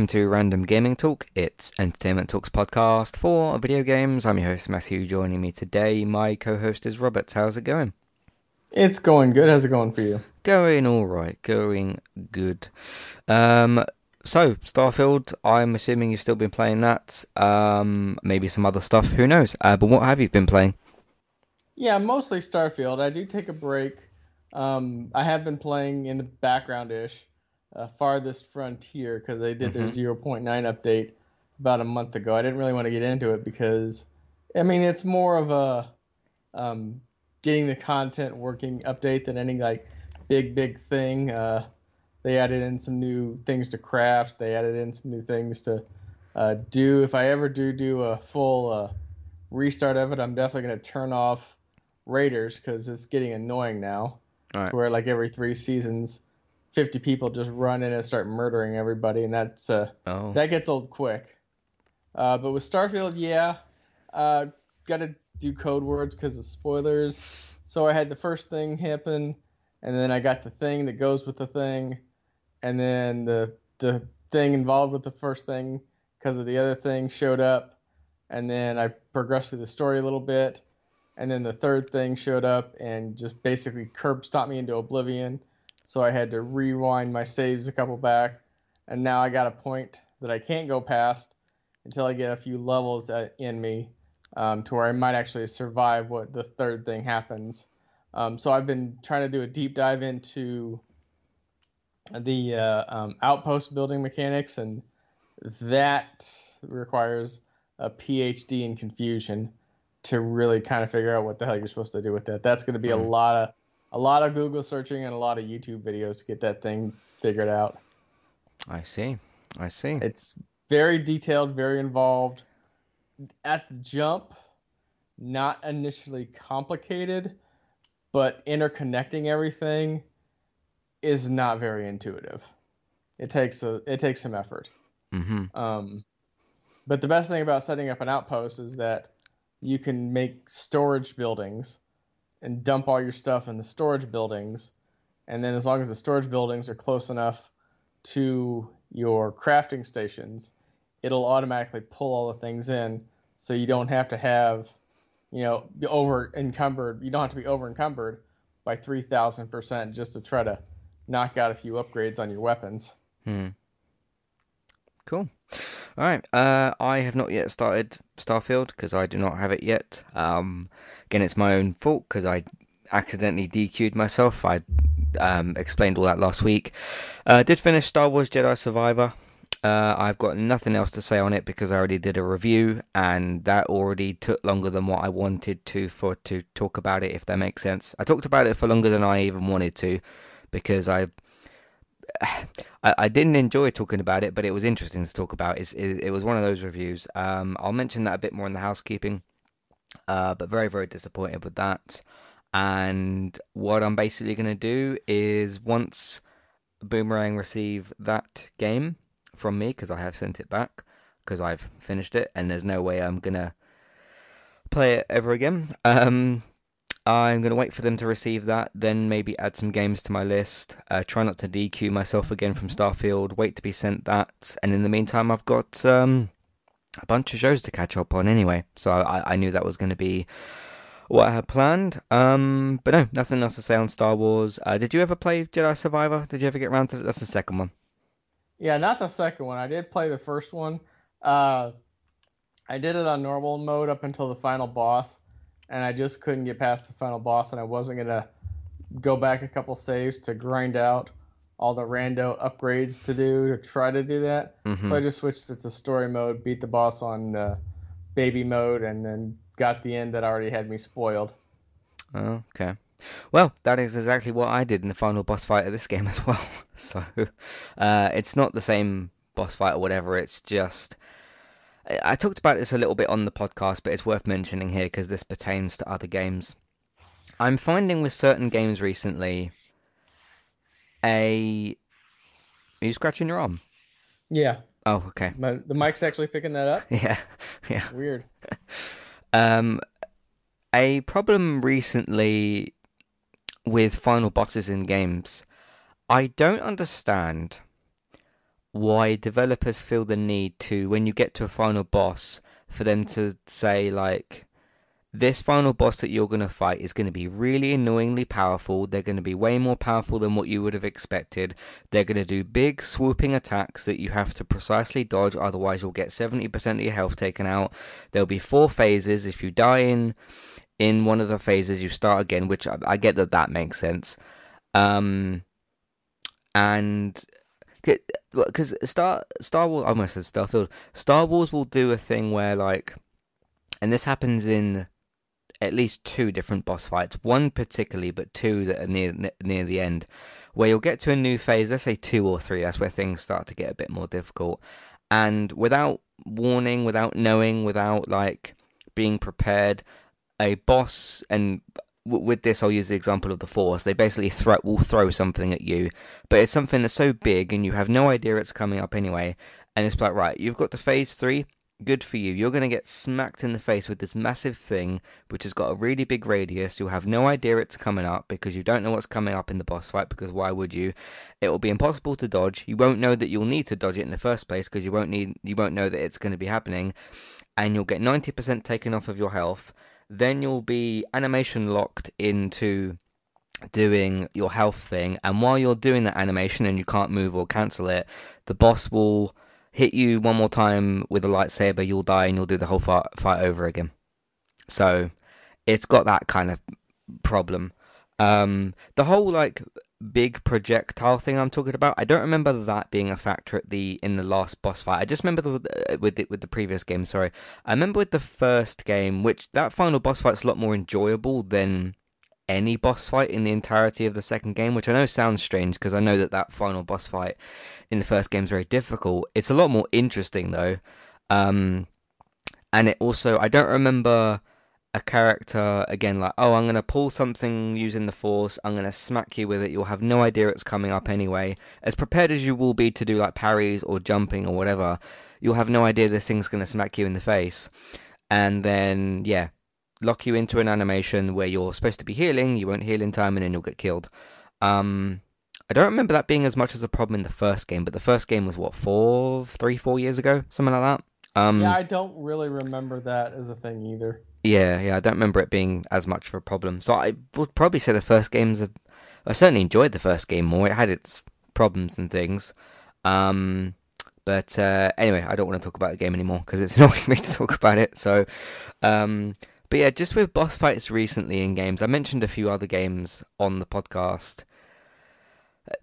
welcome to Random Gaming Talk. It's Entertainment Talks podcast for video games. I'm your host Matthew. Joining me today, my co-host is Robert. How's it going? It's going good. How's it going for you? Going all right. Going good. Um, so Starfield. I'm assuming you've still been playing that. Um, maybe some other stuff. Who knows? Uh, but what have you been playing? Yeah, mostly Starfield. I do take a break. Um, I have been playing in the background ish uh, Farthest Frontier because they did Mm-hmm. their 0.9 update about a month ago. I didn't really want to get into it because, I mean, it's more of a um, getting the content working update than any like big big thing. Uh, they added in some new things to craft. They added in some new things to uh, do. If I ever do do a full uh, restart of it, I'm definitely gonna turn off Raiders because it's getting annoying now. Right. Where like every three seasons, 50 people just run in and start murdering everybody, and that's uh, Oh, that gets old quick. Uh, but with Starfield, yeah, uh, got to do code words because of spoilers. So I had the first thing happen, and then I got the thing that goes with the thing, and then the the thing involved with the first thing because of the other thing showed up, and then I progressed through the story a little bit, and then the third thing showed up and just basically curb stomped me into oblivion. So I had to rewind my saves a couple back, and now I got a point that I can't go past until I get a few levels in me um, to where I might actually survive what the third thing happens. Um, so I've been trying to do a deep dive into the uh, um, outpost building mechanics, and that requires a PhD in confusion to really kind of figure out what the hell you're supposed to do with that. That's going to be a Hmm. lot of a lot of Google searching and a lot of YouTube videos to get that thing figured out. I see. I see. It's very detailed, very involved. At the jump, not initially complicated, but interconnecting everything is not very intuitive. It takes a it takes some effort. Mm-hmm. Um, but the best thing about setting up an outpost is that you can make storage buildings and dump all your stuff in the storage buildings. And then, as long as the storage buildings are close enough to your crafting stations, it'll automatically pull all the things in. So you don't have to have, you know, be over encumbered. You don't have to be over encumbered by 3,000% just to try to knock out a few upgrades on your weapons. Hmm. Cool. All right. Uh, I have not yet started Starfield because I do not have it yet. Um, again, it's my own fault because I accidentally DQ'd myself. I um, explained all that last week. Uh, did finish Star Wars Jedi Survivor. Uh, I've got nothing else to say on it because I already did a review, and that already took longer than what I wanted to for to talk about it. If that makes sense, I talked about it for longer than I even wanted to because I I, I didn't enjoy talking about it, but it was interesting to talk about. It's, it, it was one of those reviews. Um, I'll mention that a bit more in the housekeeping, uh, but very, very disappointed with that. And what I'm basically going to do is once Boomerang receive that game from me, because I have sent it back, because I've finished it, and there's no way I'm going to play it ever again. Um, I'm going to wait for them to receive that, then maybe add some games to my list. Uh, try not to DQ myself again from Starfield. Wait to be sent that, and in the meantime, I've got um, a bunch of shows to catch up on anyway. So I, I knew that was going to be what I had planned. Um, but no, nothing else to say on Star Wars. Uh, did you ever play Jedi Survivor? Did you ever get around to that? That's the second one. Yeah, not the second one. I did play the first one. Uh, I did it on normal mode up until the final boss, and I just couldn't get past the final boss, and I wasn't gonna go back a couple saves to grind out all the rando upgrades to do to try to do that. Mhm. So I just switched it to story mode, beat the boss on uh, baby mode, and then got the end that already had me spoiled. Okay. Well, that is exactly what I did in the final boss fight of this game as well. So, uh, it's not the same boss fight or whatever. It's just I talked about this a little bit on the podcast, but it's worth mentioning here because this pertains to other games. I'm finding with certain games recently, a are you scratching your arm? Yeah, Oh, okay. my, the mic's actually picking that up. Yeah, yeah. Weird. Um, a problem recently with final bosses in games. I don't understand why developers feel the need to, when you get to a final boss, for them to say like this final boss that you're going to fight is going to be really annoyingly powerful. They're going to be way more powerful than what you would have expected. They're going to do big swooping attacks that you have to precisely dodge, otherwise, you'll get 70% of your health taken out. There'll be four phases. If you die in in one of the phases, you start again, which I, I get that that makes sense. Um, and because Star Star Wars, I almost said Starfield. Star Wars will do a thing where like, and this happens in at least two different boss fights. One particularly, but two that are near near the end, where you'll get to a new phase. Let's say two or three. That's where things start to get a bit more difficult. And without warning, without knowing, without like being prepared, a boss and with this, I'll use the example of the Force. They basically throw, will throw something at you, but it's something that's so big and you have no idea it's coming up anyway. And it's like, right, you've got the phase three, good for you. You're going to get smacked in the face with this massive thing, which has got a really big radius. You'll have no idea it's coming up because you don't know what's coming up in the boss fight. Because why would you? It will be impossible to dodge. You won't know that you'll need to dodge it in the first place because you won't need, you won't know that it's going to be happening, and you'll get 90% taken off of your health. Then you'll be animation locked into doing your health thing, and while you're doing that animation and you can't move or cancel it, the boss will hit you one more time with a lightsaber, you'll die, and you'll do the whole fight, fight over again. So it's got that kind of problem. Um, the whole like big projectile thing I'm talking about, I don't remember that being a factor at the in the last boss fight. I just remember the, with the, with the previous game. Sorry, I remember with the first game, which that final boss fight's a lot more enjoyable than any boss fight in the entirety of the second game, which I know sounds strange because I know that that final boss fight in the first game is very difficult. It's a lot more interesting though, um, and it also I don't remember a character again like oh I'm gonna pull something using the force I'm gonna smack you with it you'll have no idea it's coming up anyway as prepared as you will be to do like parries or jumping or whatever you'll have no idea this thing's gonna smack you in the face and then yeah lock you into an animation where you're supposed to be healing, you won't heal in time, and then you'll get killed. Um, I don't remember that being as much as a problem in the first game, but the first game was what four, three, four years ago, something like that. Um, yeah, I don't really remember that as a thing either. Yeah, yeah, I don't remember it being as much of a problem. So I would probably say the first game's. I certainly enjoyed the first game more. It had its problems and things. Um, but uh, anyway, I don't want to talk about the game anymore because it's annoying me to talk about it. So, um, but yeah, just with boss fights recently in games, I mentioned a few other games on the podcast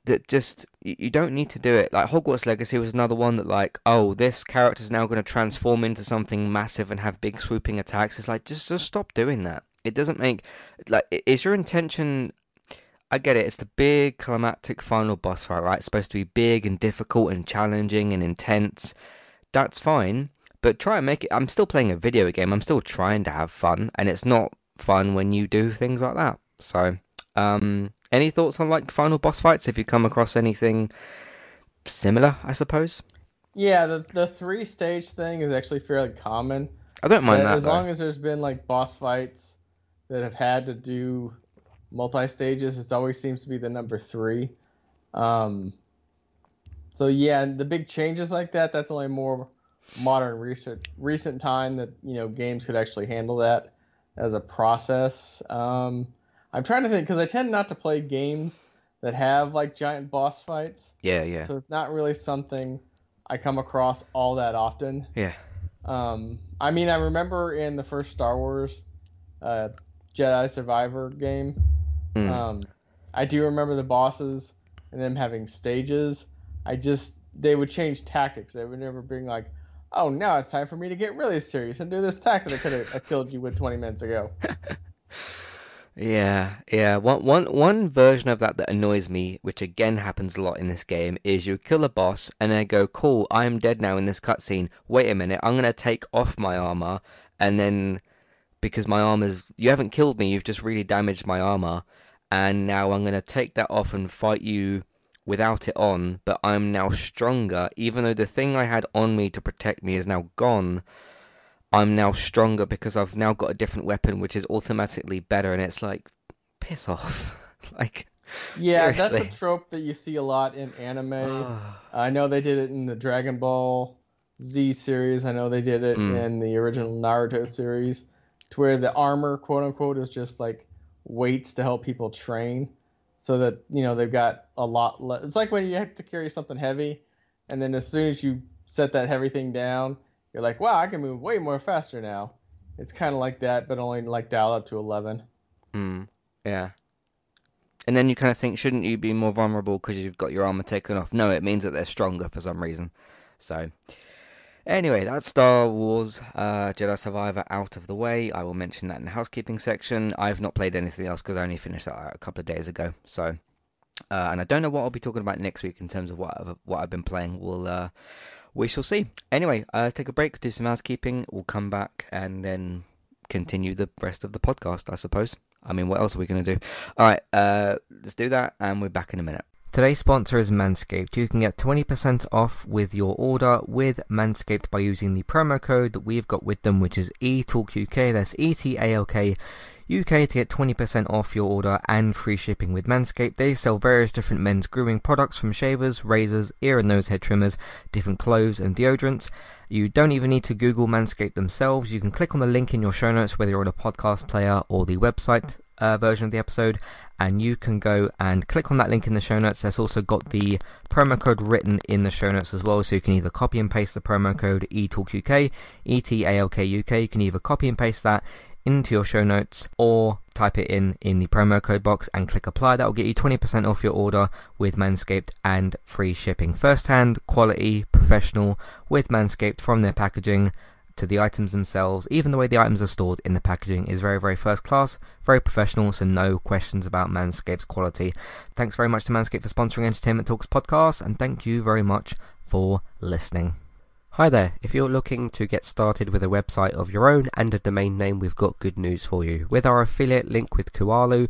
that just you don't need to do it. Like Hogwarts Legacy was another one that like, oh, this character is now going to transform into something massive and have big swooping attacks. It's like just just stop doing that. It doesn't make like is your intention I get it. It's the big climactic final boss fight, right? It's supposed to be big and difficult and challenging and intense. That's fine. But try and make it. I'm still playing a video game. I'm still trying to have fun, and it's not fun when you do things like that. So, um, any thoughts on like final boss fights? If you come across anything similar, I suppose. Yeah, the the three stage thing is actually fairly common. I don't mind that. As though. long as there's been like boss fights that have had to do multi stages, it always seems to be the number three. Um, so yeah, the big changes like that, that's only more modern recent recent time that you know games could actually handle that as a process. Um, I'm trying to think because I tend not to play games that have like giant boss fights. Yeah, yeah. So it's not really something I come across all that often. Yeah. Um, I mean, I remember in the first Star Wars uh, Jedi Survivor game, mm. um, I do remember the bosses and them having stages. I just they would change tactics. They would never bring like oh, now it's time for me to get really serious and do this tactic that I could have killed you with 20 minutes ago. yeah, yeah. One, one, one version of that that annoys me, which again happens a lot in this game, is you kill a boss and then go, cool, I'm dead now in this cutscene. Wait a minute, I'm to take off my armor and then because my armor's you haven't killed me, you've just really damaged my armor, and now I'm gonna take that off and fight you without it on, but I'm now stronger. Even though the thing I had on me to protect me is now gone, I'm now stronger because I've now got a different weapon which is automatically better. And it's like, piss off. like, Yeah, that's a trope that you see a lot in anime. I know they did it in the Dragon Ball Z series. I know they did it Mm. in the original Naruto series, to where the armor, quote unquote, is just like weights to help people train, so that you know they've got a lot. Le- it's like when you have to carry something heavy, and then as soon as you set that heavy thing down, you're like, wow, I can move way more faster now. It's kind of like that, but only like dialed up to eleven. Mm, yeah. And then you kind of think, shouldn't you be more vulnerable because you've got your armor taken off? No, it means that they're stronger for some reason. So, anyway, that's Star Wars uh, Jedi Survivor out of the way. I will mention that in the housekeeping section. I've not played anything else because I only finished that a couple of days ago. So, uh, and I don't know what I'll be talking about next week in terms of what I've, what I've been playing. We'll uh, we shall see. Anyway, uh, let's take a break, do some housekeeping. We'll come back and then continue the rest of the podcast, I suppose. I mean, what else are we going to do? All right, uh, let's do that, and we're back in a minute. Today's sponsor is Manscaped. You can get 20% off with your order with Manscaped by using the promo code that we've got with them, which is ETALKUK. That's E T A L K UK to get 20% off your order and free shipping with Manscaped. They sell various different men's grooming products from shavers, razors, ear and nose hair trimmers, different clothes and deodorants. You don't even need to Google Manscaped themselves. You can click on the link in your show notes, whether you're on a podcast player or the website uh, version of the episode, and you can go and click on that link in the show notes. There's also got the promo code written in the show notes as well, so you can either copy and paste the promo code ETALKUK, E-T-A-L-K-U-K. You can either copy and paste that into your show notes or type it in in the promo code box and click apply. That will get you 20% off your order with Manscaped and free shipping. First hand, quality, professional with Manscaped from their packaging to the items themselves. Even the way the items are stored in the packaging is very, very first class, very professional, so no questions about Manscaped's quality. Thanks very much to Manscaped for sponsoring Entertainment Talks podcast, and thank you very much for listening. Hi there. If you're looking to get started with a website of your own and a domain name, we've got good news for you. With our affiliate link with Kualo,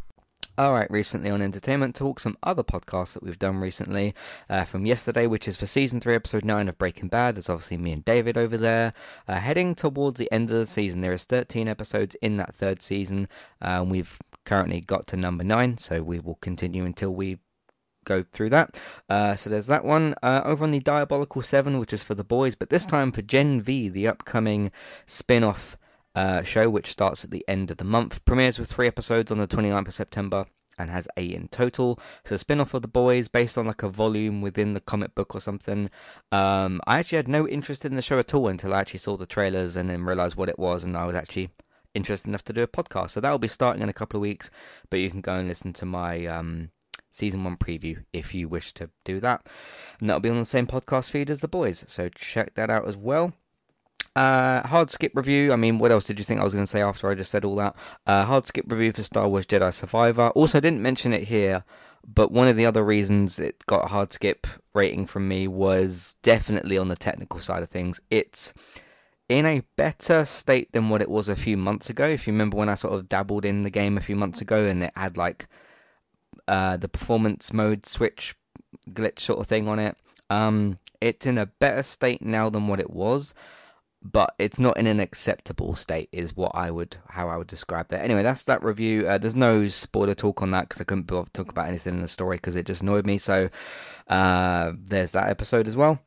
All right, recently on Entertainment Talk, some other podcasts that we've done recently uh, from yesterday, which is for season three, episode nine of Breaking Bad. There's obviously me and David over there. Uh, heading towards the end of the season, there is 13 episodes in that third season. Um, we've currently got to number nine, so we will continue until we go through that. Uh, so there's that one. Uh, over on the Diabolical 7, which is for the boys, but this time for Gen V, the upcoming spin off uh, show, which starts at the end of the month. Premieres with three episodes on the 29th of September and has eight in total. So spin off of the boys based on like a volume within the comic book or something. Um, I actually had no interest in the show at all until I actually saw the trailers and then realized what it was, and I was actually interested enough to do a podcast. So that will be starting in a couple of weeks, but you can go and listen to my um, season one preview if you wish to do that. And that'll be on the same podcast feed as the boys. So check that out as well. Uh, hard skip review. I mean, what else did you think I was going to say after I just said all that? Uh, hard skip review for Star Wars Jedi Survivor. Also, I didn't mention it here, but one of the other reasons it got a hard skip rating from me was definitely on the technical side of things. It's in a better state than what it was a few months ago. If you remember when I sort of dabbled in the game a few months ago and it had like uh, the performance mode switch glitch sort of thing on it. Um, it's in a better state now than what it was, but it's not in an acceptable state, is what I would how I would describe that. Anyway, that's that review. Uh, there's no spoiler talk on that because I couldn't talk about anything in the story because it just annoyed me. So uh, there's that episode as well.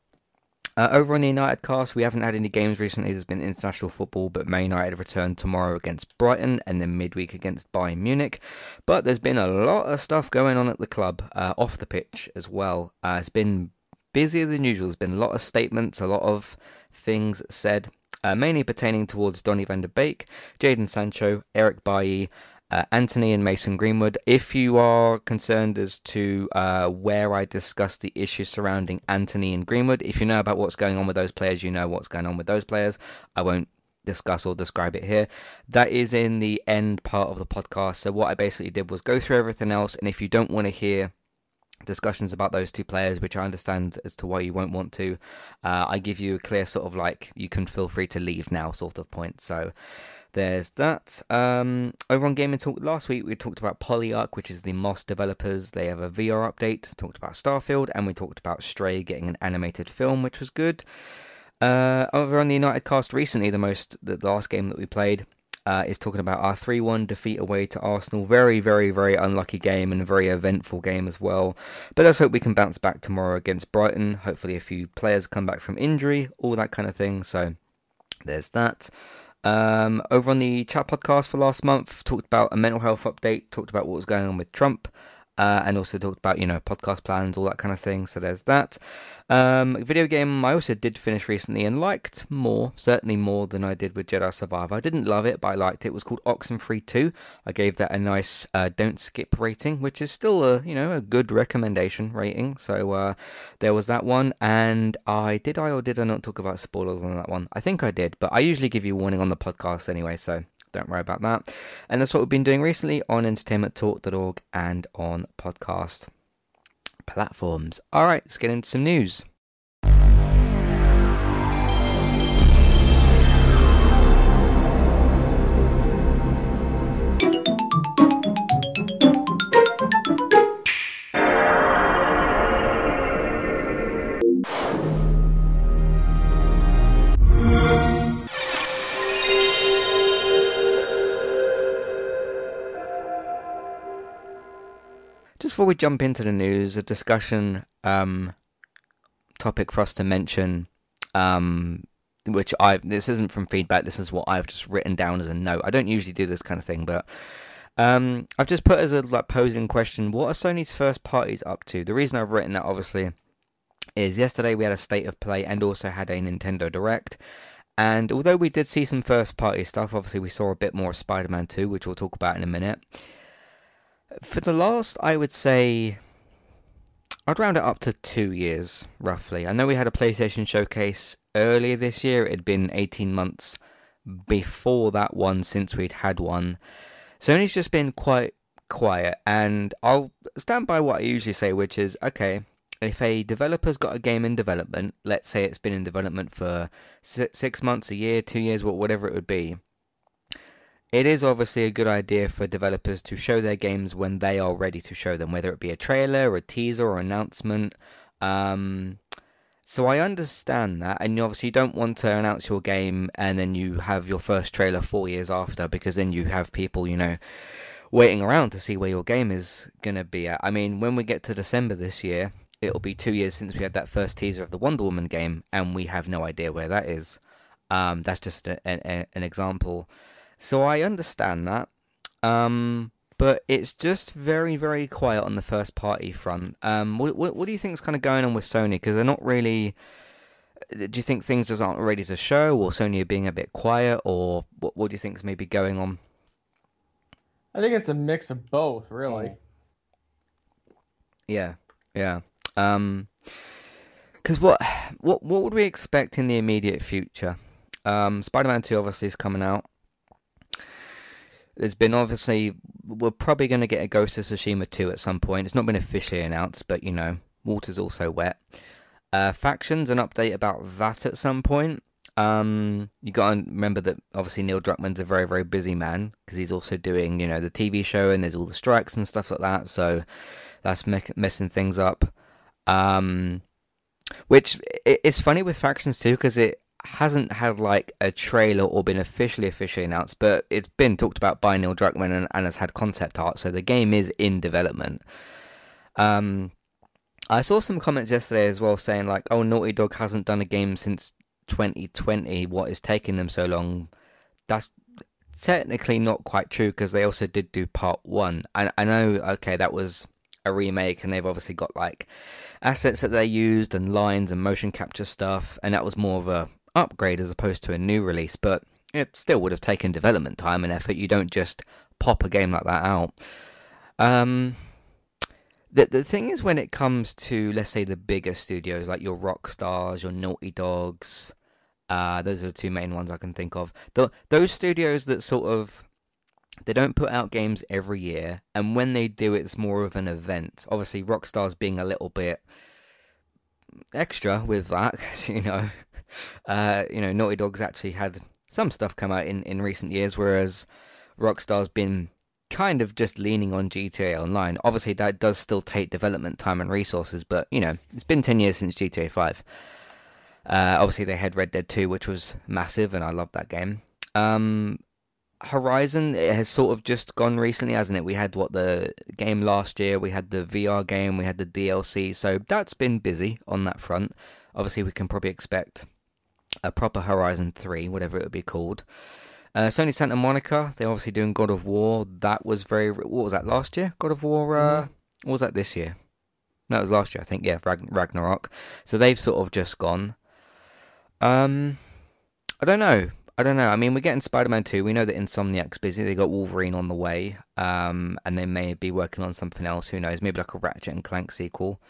Uh, over on the United cast, we haven't had any games recently. There's been international football, but Man United return tomorrow against Brighton and then midweek against Bayern Munich. But there's been a lot of stuff going on at the club uh, off the pitch as well. Uh, it's been busier than usual. There's been a lot of statements, a lot of things said, uh, mainly pertaining towards Donny van der Beek, Jadon Sancho, Eric Bailly, uh, Antony and Mason Greenwood. If you are concerned as to uh, where I discuss the issues surrounding Antony and Greenwood, if you know about what's going on with those players, you know what's going on with those players. I won't discuss or describe it here. That is in the end part of the podcast. So, what I basically did was go through everything else, and if you don't want to hear discussions about those two players, which I understand as to why you won't want to. Uh, I give you a clear sort of like you can feel free to leave now sort of point. So there's that. Um, over on Gaming Talk last week, we talked about Polyarc, which is the Moss developers. They have a VR update. Talked about Starfield, and we talked about Stray getting an animated film, which was good. Uh, over on the United Cast recently, the most the last game that we played uh, is talking about our 3 1 defeat away to Arsenal. Very, very, very unlucky game and a very eventful game as well. But let's hope we can bounce back tomorrow against Brighton. Hopefully, a few players come back from injury, all that kind of thing. So there's that. Um, over on the chat podcast for last month, talked about a mental health update, talked about what was going on with Trump, uh, and also talked about you know podcast plans, all that kind of thing. So there's that. Um, video game I also did finish recently and liked more, certainly more than I did with Jedi Survivor. I didn't love it, but I liked it. It was called Oxenfree 2. I gave that a nice uh, don't skip rating, which is still a you know a good recommendation rating. So uh, there was that one, and I did I or did I not talk about spoilers on that one? I think I did, but I usually give you warning on the podcast anyway, so don't worry about that. And that's what we've been doing recently on entertainmenttalk.org and on podcast platforms. All right, let's get into some news. Before we jump into the news, a discussion um, topic for us to mention, um, which I this isn't from feedback. This is what I've just written down as a note. I don't usually do this kind of thing, but um, I've just put as a like posing question: What are Sony's first parties up to? The reason I've written that obviously is yesterday we had a state of play and also had a Nintendo Direct. And although we did see some first party stuff, obviously we saw a bit more of Spider Man 2, which we'll talk about in a minute. For the last, I would say, I'd round it up to two years, roughly. I know we had a PlayStation showcase earlier this year. It had been 18 months before that one since we'd had one. Sony's just been quite quiet, and I'll stand by what I usually say, which is okay, if a developer's got a game in development, let's say it's been in development for six months, a year, two years, whatever it would be, it is obviously a good idea for developers to show their games when they are ready to show them, whether it be a trailer, a teaser, or announcement. Um, so I understand that, and you obviously don't want to announce your game and then you have your first trailer four years after, because then you have people, you know, waiting around to see where your game is gonna be at. I mean, when we get to December this year, it'll be two years since we had that first teaser of the Wonder Woman game, and we have no idea where that is. Um, that's just a, a, an example. So I understand that. Um, but it's just very, very quiet on the first party front. Um, what, what, what do you think is kind of going on with Sony? Because they're not really. Do you think things just aren't ready to show, or Sony are being a bit quiet, or what, what do you think is maybe going on? I think it's a mix of both, really. Yeah, yeah. Um, because what, what, what would we expect in the immediate future? Um, Spider-Man Two obviously is coming out. There's been obviously we're probably going to get a Ghost of Tsushima 2 at some point. It's not been officially announced, but you know, water's also wet. Uh, factions, an update about that at some point. Um, you got to remember that obviously Neil Druckmann's a very very busy man because he's also doing you know the TV show and there's all the strikes and stuff like that. So that's me- messing things up. Um, which it's funny with factions too because it hasn't had like a trailer or been officially officially announced, but it's been talked about by Neil Druckmann and, and has had concept art, so the game is in development. Um, I saw some comments yesterday as well saying like, "Oh, Naughty Dog hasn't done a game since 2020. What is taking them so long?" That's technically not quite true because they also did do part one. I, I know, okay, that was a remake, and they've obviously got like assets that they used and lines and motion capture stuff, and that was more of a upgrade as opposed to a new release, but it still would have taken development time and effort. You don't just pop a game like that out. Um, the the thing is, when it comes to let's say the bigger studios like your Rockstars, your Naughty Dogs, uh, those are the two main ones I can think of. The, those studios that sort of they don't put out games every year, and when they do, it's more of an event. Obviously, Rockstars being a little bit extra with that, you know, uh, you know, Naughty Dog's actually had some stuff come out in, in recent years, whereas Rockstar's been kind of just leaning on GTA Online. Obviously, that does still take development time and resources, but you know, it's been 10 years since GTA 5. Uh, obviously, they had Red Dead 2, which was massive, and I love that game. Um, Horizon it has sort of just gone recently, hasn't it? We had what the game last year, we had the VR game, we had the DLC, so that's been busy on that front. Obviously, we can probably expect a proper Horizon 3, whatever it would be called. Uh, Sony Santa Monica, they're obviously doing God of War. That was very. What was that last year? God of War. Uh, mm. What was that this year? No, it was last year, I think. Yeah, Ragn- Ragnarok. So they've sort of just gone. Um, I don't know. I don't know. I mean, we're getting Spider Man 2. We know that Insomniac's busy. They got Wolverine on the way. Um, and they may be working on something else. Who knows? Maybe like a Ratchet and Clank sequel.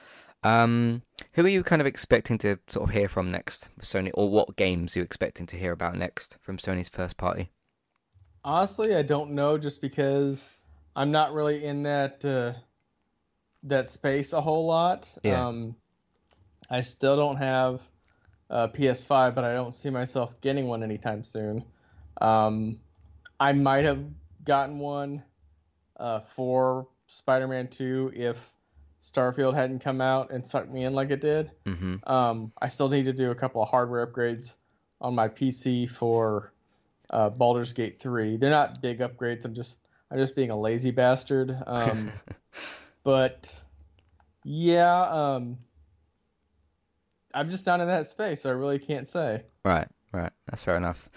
Um, who are you kind of expecting to sort of hear from next Sony, or what games are you expecting to hear about next from Sony's first party? Honestly, I don't know, just because I'm not really in that uh, that space a whole lot. Yeah. Um, I still don't have a PS5, but I don't see myself getting one anytime soon. Um, I might have gotten one uh, for Spider-Man 2 if Starfield hadn't come out and sucked me in like it did. Mm-hmm. Um, I still need to do a couple of hardware upgrades on my PC for uh, Baldur's Gate 3. They're not big upgrades. I'm just I'm just being a lazy bastard. Um, but yeah, um, I'm just down in that space, so I really can't say. Right, right. That's fair enough.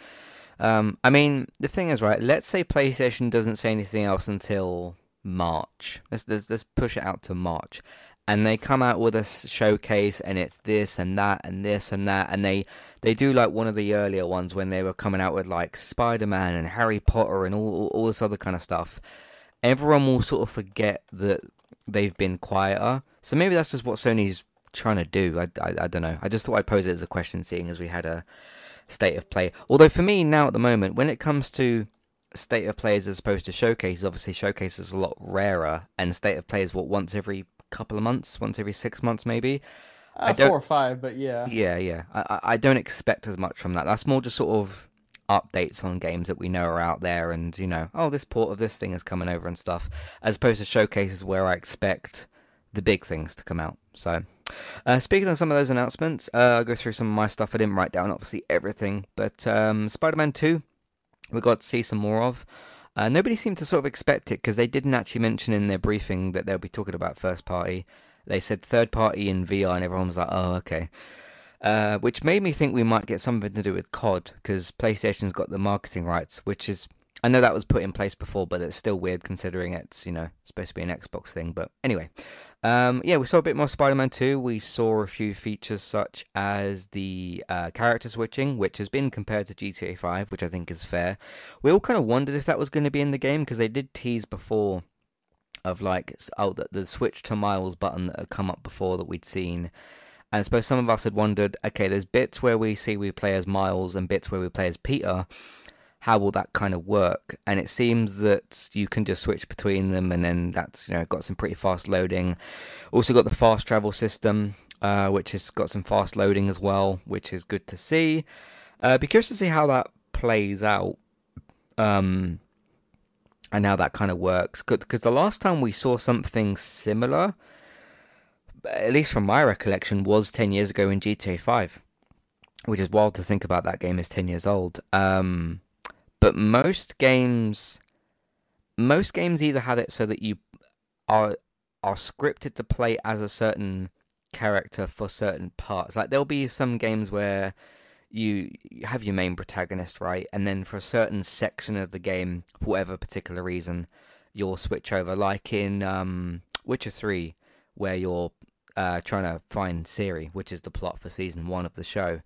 Um, I mean, the thing is, right. Let's say PlayStation doesn't say anything else until March. Let's, let's, let's push it out to March. And they come out with a showcase, and it's this and that and this and that, and they they do like one of the earlier ones when they were coming out with like Spider Man and Harry Potter and all, all this other kind of stuff. Everyone will sort of forget that they've been quieter. So maybe that's just what Sony's trying to do. I, I, I, don't know. I just thought I'd pose it as a question, seeing as we had a state of play. Although for me now at the moment, when it comes to state of plays as opposed to showcases. Obviously, showcases a lot rarer, and state of play is what once every couple of months, once every six months, maybe. Uh, four or five, but yeah. Yeah, yeah. I, I don't expect as much from that. That's more just sort of updates on games that we know are out there, and you know, oh, this port of this thing is coming over and stuff, as opposed to showcases where I expect the big things to come out. So, uh, speaking of some of those announcements, uh, I'll go through some of my stuff. I didn't write down obviously everything, but um, Spider-Man Two we got to see some more of. Uh, nobody seemed to sort of expect it because they didn't actually mention in their briefing that they'll be talking about first party. They said third party in VR, and everyone was like, "Oh, okay." Uh, which made me think we might get something to do with COD because PlayStation's got the marketing rights, which is I know that was put in place before, but it's still weird considering it's you know supposed to be an Xbox thing. But anyway, um, yeah, we saw a bit more Spider-Man 2. We saw a few features such as the uh, character switching, which has been compared to GTA 5, which I think is fair. We all kind of wondered if that was going to be in the game because they did tease before of like oh the, the switch to Miles button that had come up before that we'd seen. And I suppose some of us had wondered, okay, there's bits where we see we play as Miles and bits where we play as Peter. How will that kind of work? And it seems that you can just switch between them, and then that's you know got some pretty fast loading. Also got the fast travel system, uh, which has got some fast loading as well, which is good to see. Uh, be curious to see how that plays out. Um, and how that kind of works. Because the last time we saw something similar, at least from my recollection, was 10 years ago in GTA 5, which is wild to think about that game is 10 years old. Um, but most games, most games either have it so that you are are scripted to play as a certain character for certain parts. Like there'll be some games where you have your main protagonist, right? And then for a certain section of the game, for whatever particular reason, you'll switch over. Like in um, Witcher 3, where you're uh, trying to find Ciri, which is the plot for season one of the show.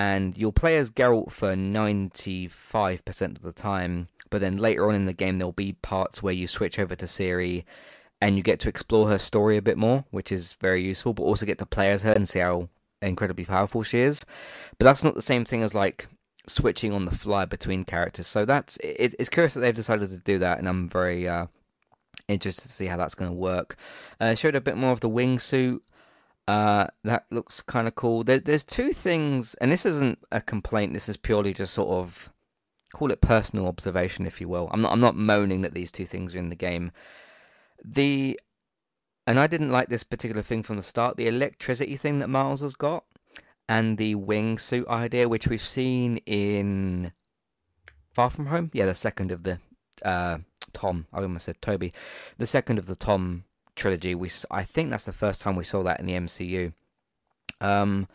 And you'll play as Geralt for 95% of the time, but then later on in the game, there'll be parts where you switch over to Ciri and you get to explore her story a bit more, which is very useful, but also get to play as her and see how incredibly powerful she is. But that's not the same thing as like switching on the fly between characters. So that's it, it's curious that they've decided to do that, and I'm very uh, interested to see how that's going to work. Uh, showed a bit more of the wingsuit. Uh, that looks kind of cool. There, there's two things, and this isn't a complaint. This is purely just sort of call it personal observation, if you will. I'm not. I'm not moaning that these two things are in the game. The and I didn't like this particular thing from the start. The electricity thing that Miles has got, and the wingsuit idea, which we've seen in Far From Home. Yeah, the second of the uh, Tom. I almost said Toby. The second of the Tom trilogy. We I think that's the first time we saw that in the MCU. Um,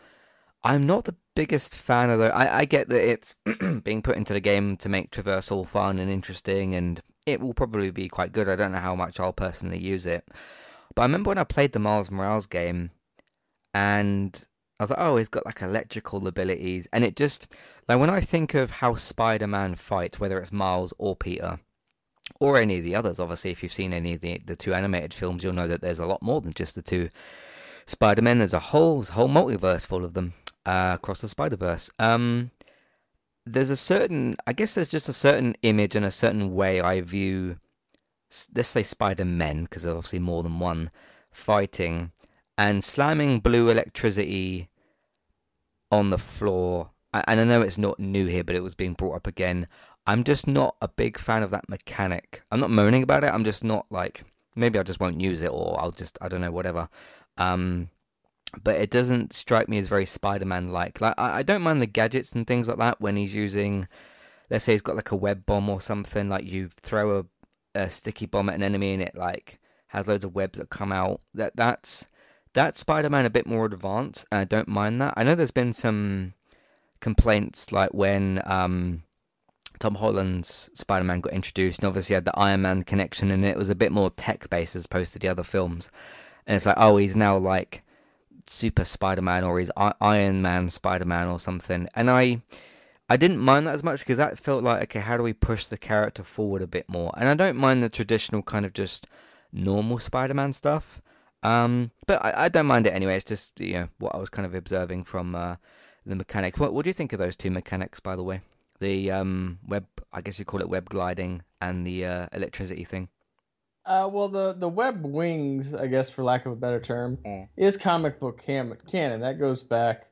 I'm not the biggest fan of the. I, I get that it's being put into the game to make traversal fun and interesting, and it will probably be quite good. I don't know how much I'll personally use it. But I remember when I played the Miles Morales game, and I was like, oh, he's got like electrical abilities, and it just like when I think of how Spider-Man fights, whether it's Miles or Peter, or any of the others. Obviously, if you've seen any of the the two animated films, you'll know that there's a lot more than just the two Spider-Men. There's a whole whole multiverse full of them uh, across the Spider-Verse. Um, there's a certain, I guess, there's just a certain image and a certain way I view let's say Spider Men, because there's obviously more than one fighting, and slamming blue electricity on the floor. And I know it's not new here, but it was being brought up again. I'm just not a big fan of that mechanic. I'm not moaning about it. I'm just not like maybe I just won't use it, or I'll just I don't know whatever. Um, but it doesn't strike me as very Spider-Man like. Like I, I don't mind the gadgets and things like that when he's using. Let's say he's got like a web bomb or something. Like you throw a a sticky bomb at an enemy and it like has loads of webs that come out. That that's that Spider-Man a bit more advanced. I don't mind that. I know there's been some complaints like when um, Tom Holland's Spider-Man got introduced, and obviously had the Iron Man connection, and it was a bit more tech-based as opposed to the other films. And it's like, oh, he's now like Super Spider-Man or he's Iron Man Spider-Man or something. And I I didn't mind that as much because that felt like okay, how do we push the character forward a bit more? And I don't mind the traditional kind of just normal Spider-Man stuff. Um, but I, I, don't mind it anyway. It's just you know what I was kind of observing from uh, the mechanic. What, what do you think of those two mechanics, by the way? The um, web, I guess you call it web gliding, and the uh, electricity thing. Uh, well, the the web wings, I guess, for lack of a better term, mm. is comic book cam- canon. That goes back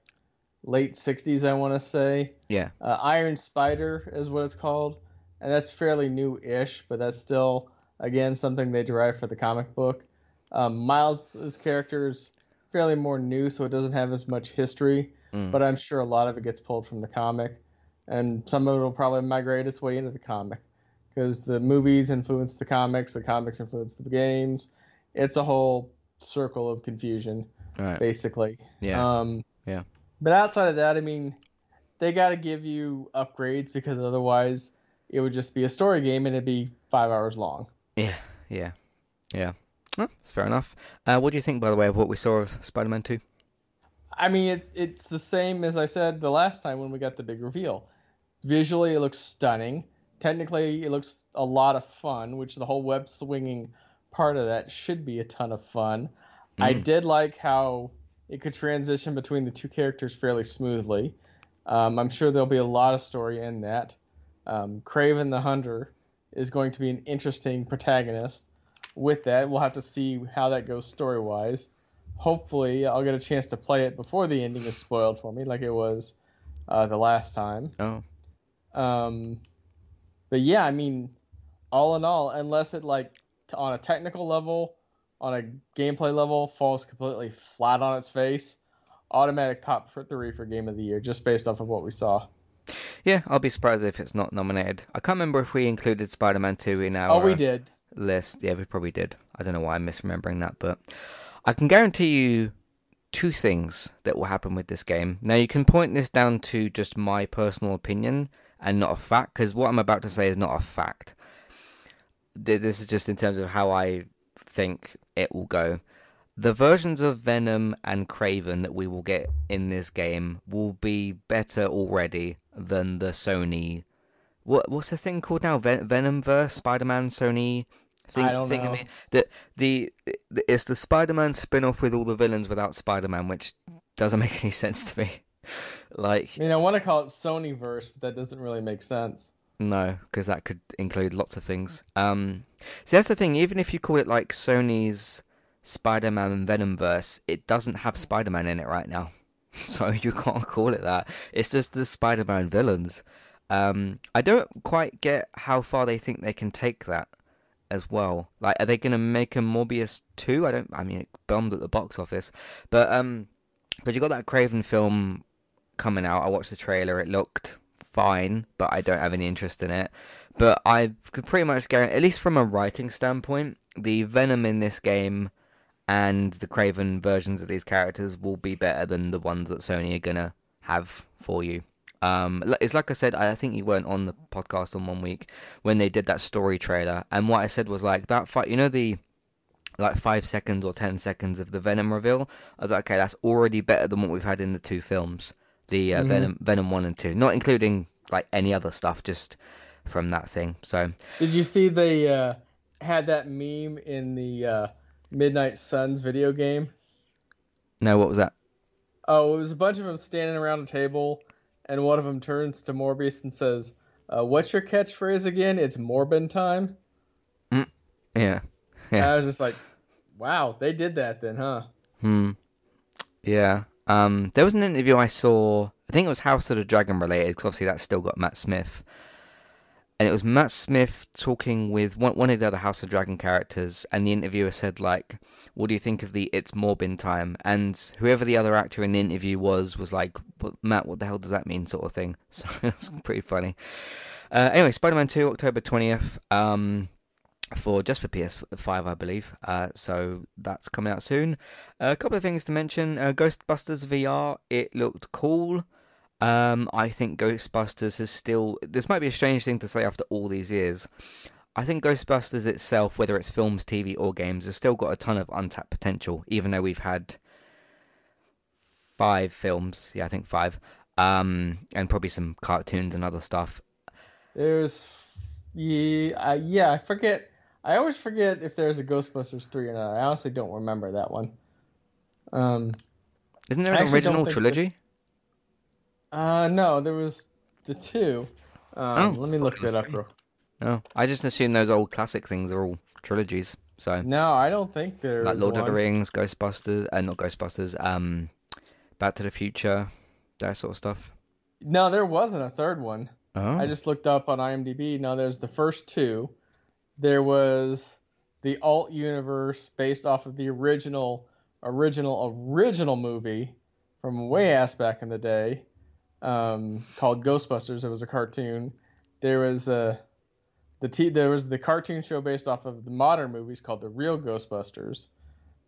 late 60s, I want to say. Yeah. Uh, Iron Spider is what it's called. And that's fairly new ish, but that's still, again, something they derived for the comic book. Um, Miles' character is fairly more new, so it doesn't have as much history, mm. but I'm sure a lot of it gets pulled from the comic. And some of it will probably migrate its way into the comic because the movies influence the comics, the comics influence the games. It's a whole circle of confusion, right. basically. Yeah. Um, yeah. But outside of that, I mean, they got to give you upgrades because otherwise it would just be a story game and it'd be five hours long. Yeah, yeah, yeah. Well, that's fair enough. Uh, what do you think, by the way, of what we saw of Spider-Man Two? I mean, it, it's the same as I said the last time when we got the big reveal. Visually, it looks stunning. Technically, it looks a lot of fun, which the whole web swinging part of that should be a ton of fun. Mm. I did like how it could transition between the two characters fairly smoothly. Um, I'm sure there'll be a lot of story in that. Um, Kraven the Hunter is going to be an interesting protagonist. With that, we'll have to see how that goes story wise. Hopefully, I'll get a chance to play it before the ending is spoiled for me, like it was uh, the last time. Oh, Um, but yeah, I mean, all in all, unless it like t- on a technical level, on a gameplay level, falls completely flat on its face, automatic top for three for game of the year, just based off of what we saw. yeah. I'll be surprised if it's not nominated. I can't remember if we included Spider-Man Two in our Oh, we did. list. Yeah, we probably did. I don't know why I'm misremembering that, but I can guarantee you two things that will happen with this game. Now, you can point this down to just my personal opinion and not a fact, because what I'm about to say is not a fact. This is just in terms of how I think it will go. The versions of Venom and Kraven that we will get in this game will be better already than the Sony. What what's the thing called now? Ven- Venomverse, Spider-Man, Sony. Thing, I don't thing know. The, the the it's the Spider-Man spin-off with all the villains without Spider-Man, which doesn't make any sense to me. like I mean, I want to call it Sony verse, but that doesn't really make sense. no, because that could include lots of things. Um, see, that's the thing. Even if you call it like Sony's Spider-Man and Venomverse, it doesn't have Spider-Man in it right now, so you can't call it that. It's just the Spider-Man villains. Um, I don't quite get how far they think they can take that as well. Like, are they to make a Morbius two? I don't. I mean, it bombed at the box office, but um, but you got that Kraven film coming out. I watched the trailer. It looked fine, but I don't have any interest in it. But I could pretty much guarantee, at least from a writing standpoint, the Venom in this game and the Kraven versions of these characters will be better than the ones that Sony are gonna have for you. Um, it's like I said, I think you weren't on the podcast on one week when they did that story trailer, and what I said was like that fight. You know the like five seconds or ten seconds of the Venom reveal. I was like, okay, that's already better than what we've had in the two films, the uh, Mhm. Venom Venom one and two, not including like any other stuff, just from that thing. So Did you see they uh, had that meme in the uh, Midnight Suns video game? no, what was that? Oh, it was a bunch of them standing around a table, and one of them turns to Morbius and says, uh, "What's your catchphrase again? It's Morbin time." Yeah, And Yeah. I was just like, "Wow, they did that then, huh?" hmm, yeah. Um, there was an interview I saw. I think it was House of the Dragon related, because obviously that's still got Matt Smith. And it was Matt Smith talking with one, one of the other House of Dragon characters, and the interviewer said, like, what do you think of the It's Morbin time? And whoever the other actor in the interview was, was like, Matt, what the hell does that mean, sort of thing. So it's pretty funny. Uh, anyway, Spider Man 2, October 20th, um, for just for PS5, I believe. Uh, so that's coming out soon. a couple of things to mention uh, Ghostbusters VR, it looked cool. Um, I think Ghostbusters is still. This might be a strange thing to say after all these years. I think Ghostbusters itself, whether it's films, TV, or games, has still got a ton of untapped potential, even though we've had five films. Yeah, I think five. Um, and probably some cartoons and other stuff. There's, yeah, uh, yeah, I forget. I always forget if there's a Ghostbusters three or not. I honestly don't remember that one. Um, Isn't there an original trilogy? Uh, no, there was the two. Um, Oh, let me look that up real. No, I just assume those old classic things are all trilogies. So No, I don't think there like Lord of the. Rings, Ghostbusters, and not Ghostbusters, um, Back to the Future, that sort of stuff. No, there wasn't a third one. Oh, I just looked up on IMDb. No, there's the first two. There was the alt universe based off of the original, original, original movie from way ass back in the day, um, called Ghostbusters. It was a cartoon. There was a the t- there was the cartoon show based off of the modern movies called the Real Ghostbusters,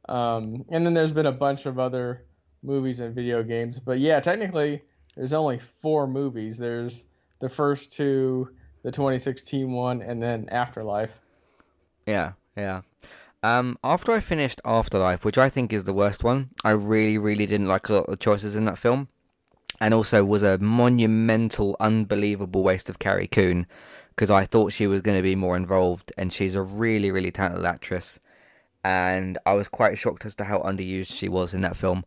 um, and then there's been a bunch of other movies and video games. But yeah, technically, there's only four movies. There's the first two, the 2016 one, and then Afterlife. yeah, yeah. Um, after I finished Afterlife, which I think is the worst one, I really, really didn't like a lot of the choices in that film, and also was a monumental, unbelievable waste of Carrie Coon because I thought she was going to be more involved, and she's a really, really talented actress, and I was quite shocked as to how underused she was in that film.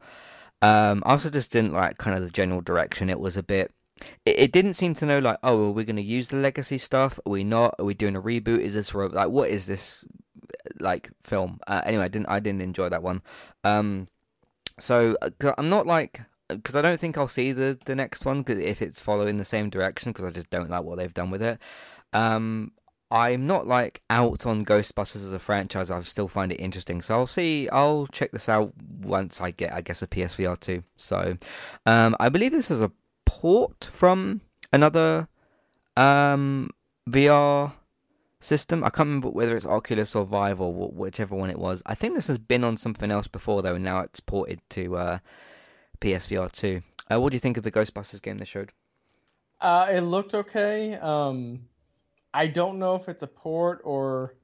Um, I also just didn't like kind of the general direction. It was a bit. It, it didn't seem to know like, oh, are we going to use the legacy stuff? Are we not? Are we doing a reboot? Is this like what is this like film? Uh, anyway, I didn't I didn't enjoy that one. Um, so uh, I'm not like because I don't think I'll see the the next one cause if it's following the same direction because I just don't like what they've done with it. Um, I'm not like out on Ghostbusters as a franchise. I still find it interesting, so I'll see. I'll check this out once I get, I guess, a PSVR two. So, um, I believe this is a port from another um VR system. I can't remember whether it's Oculus or Vive or whichever one it was. I think this has been on something else before though, and now it's ported to uh, PSVR two. Uh, what do you think of the Ghostbusters game they showed? Uh, it looked okay. Um, I don't know if it's a port or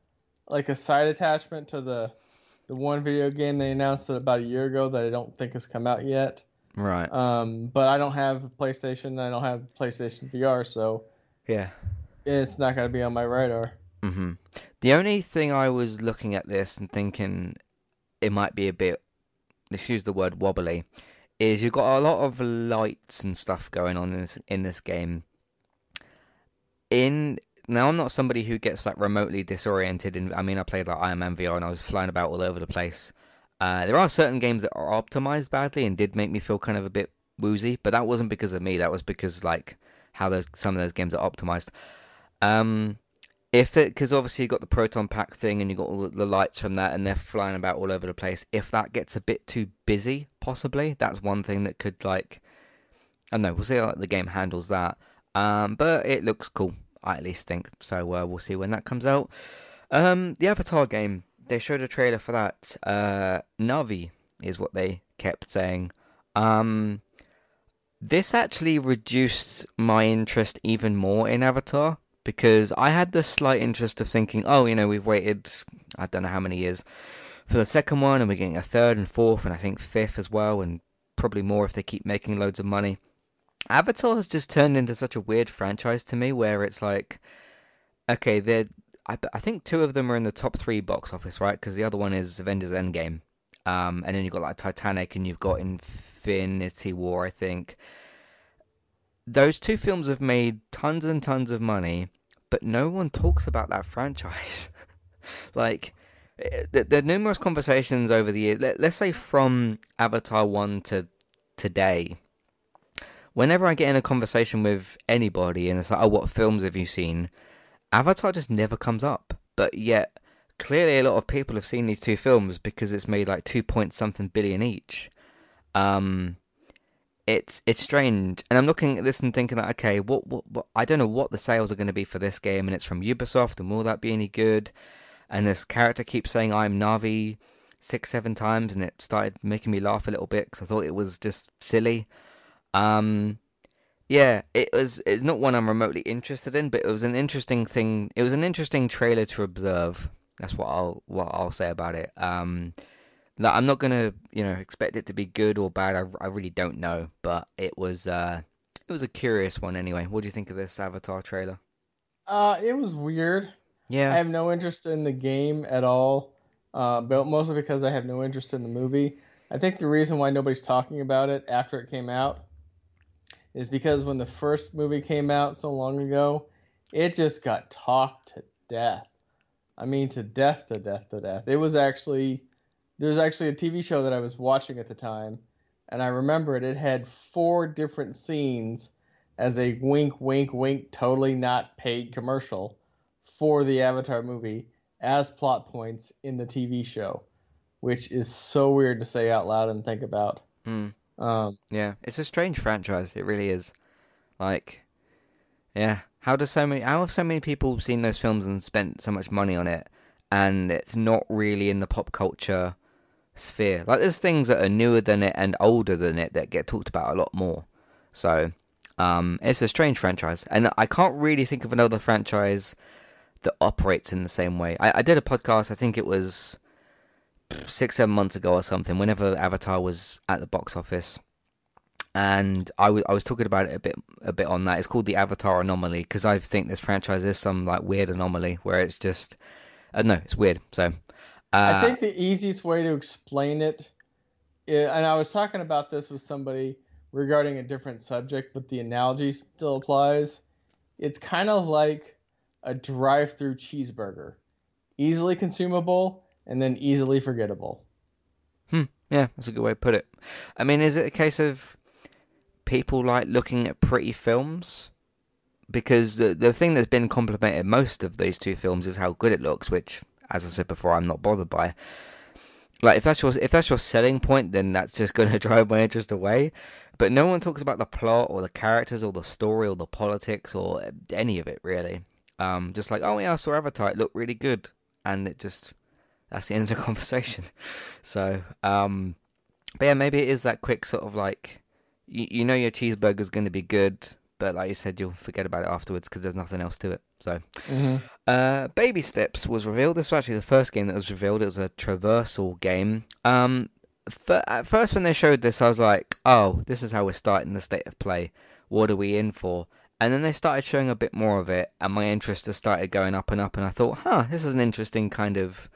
like a side attachment to the the one video game they announced about a year ago that I don't think has come out yet. Right. Um, but I don't have a PlayStation. I don't have PlayStation VR, so yeah, it's not gonna be on my radar. Mm-hmm. The only thing I was looking at this and thinking it might be a bit, let's use the word wobbly, is you've got a lot of lights and stuff going on in this in this game. In now, I'm not somebody who gets like remotely disoriented. In I mean, I played like Iron Man VR and I was flying about all over the place. Uh, there are certain games that are optimized badly and did make me feel kind of a bit woozy, but that wasn't because of me. That was because like how those some of those games are optimized. Um, if because obviously you got the proton pack thing and you got all the lights from that and they're flying about all over the place if that gets a bit too busy possibly that's one thing that could like i don't know we'll see how the game handles that. Um, but it looks cool i at least think. So uh, we'll see when that comes out. Um, the avatar game they showed a trailer for that. Uh, Na'vi is what they kept saying. Um, this actually reduced my interest even more in avatar because I had the slight interest of thinking, oh, you know, we've waited, I don't know how many years for the second one, and we're getting a third and fourth, and I think fifth as well, and probably more if they keep making loads of money. Avatar has just turned into such a weird franchise to me, where it's like, okay, they're, I, I think two of them are in the top three box office, right? Because the other one is Avengers Endgame, um, and then you've got like Titanic, and you've got Infinity War, I think those two films have made tons and tons of money, but no one talks about that franchise. like, eh, there are numerous conversations over the years. Let, us say from Avatar 1 to today. Whenever I get in a conversation with anybody and it's like, oh, what films have you seen? Avatar just never comes up. But yet, clearly a lot of people have seen these two films because it's made like two point something billion each. Um, it's it's strange, and I'm looking at this and thinking, like, okay, what, what, what I don't know what the sales are going to be for this game, and it's from Ubisoft, and will that be any good? And this character keeps saying I'm Na'vi six, seven times, and it started making me laugh a little bit because I thought it was just silly. Um, yeah, it was. It's not one I'm remotely interested in, but it was an interesting thing. It was an interesting trailer to observe. That's what I'll what I'll say about it. Um, like, I'm not gonna, you know, expect it to be good or bad. I, I really don't know, but it was uh, it was a curious one anyway. What do you think of this Avatar trailer? Uh, it was weird. Yeah, I have no interest in the game at all. Uh, but mostly because I have no interest in the movie. I think the reason why nobody's talking about it after it came out is because when the first movie came out so long ago, it just got talked to death. I mean, to death, to death, to death. It was actually there's actually a TV show that I was watching at the time, and I remember it. It had four different scenes as a wink, wink, wink, totally not paid commercial for the Avatar movie as plot points in the TV show, which is so weird to say out loud and think about. Mm. Um, yeah, it's a strange franchise. It really is. Like, yeah, how does so many? How have so many people seen those films and spent so much money on it, and it's not really in the pop culture sphere. Like there's things that are newer than it and older than it that get talked about a lot more. So um, it's a strange franchise, and I can't really think of another franchise that operates in the same way. I, I did a podcast. I think it was six, seven months ago or something. Whenever Avatar was at the box office, and I, w- I was talking about it a bit a bit on that. It's called the Avatar anomaly because I think this franchise is some like weird anomaly where it's just I don't know, it's weird. So uh, I think the easiest way to explain it and I was talking about this with somebody regarding a different subject, but the analogy still applies. It's kind of like a drive-through cheeseburger, easily consumable and then easily forgettable. Hmm. Yeah, that's a good way to put it. I mean, is it a case of people like looking at pretty films? Because the the thing that's been complimented most of these two films is how good it looks, which, as I said before, I'm not bothered by. Like if that's your if that's your selling point, then that's just going to drive my interest away. But no one talks about the plot or the characters or the story or the politics or any of it really. Um, just like oh yeah, I saw Avatar, it looked really good, and it just that's the end of the conversation. So, um, but yeah, maybe it is that quick sort of like you, you know your cheeseburger's going to be good, but like you said, you'll forget about it afterwards because there's nothing else to it. So, Mm-hmm. uh, Baby Steps was revealed. This was actually the first game that was revealed. It was a traversal game. Um, f- at first, when they showed this, I was like, "Oh, this is how we're starting the state of play. What are we in for?" And then they started showing a bit more of it, and my interest has started going up and up. And I thought, "Huh, this is an interesting kind of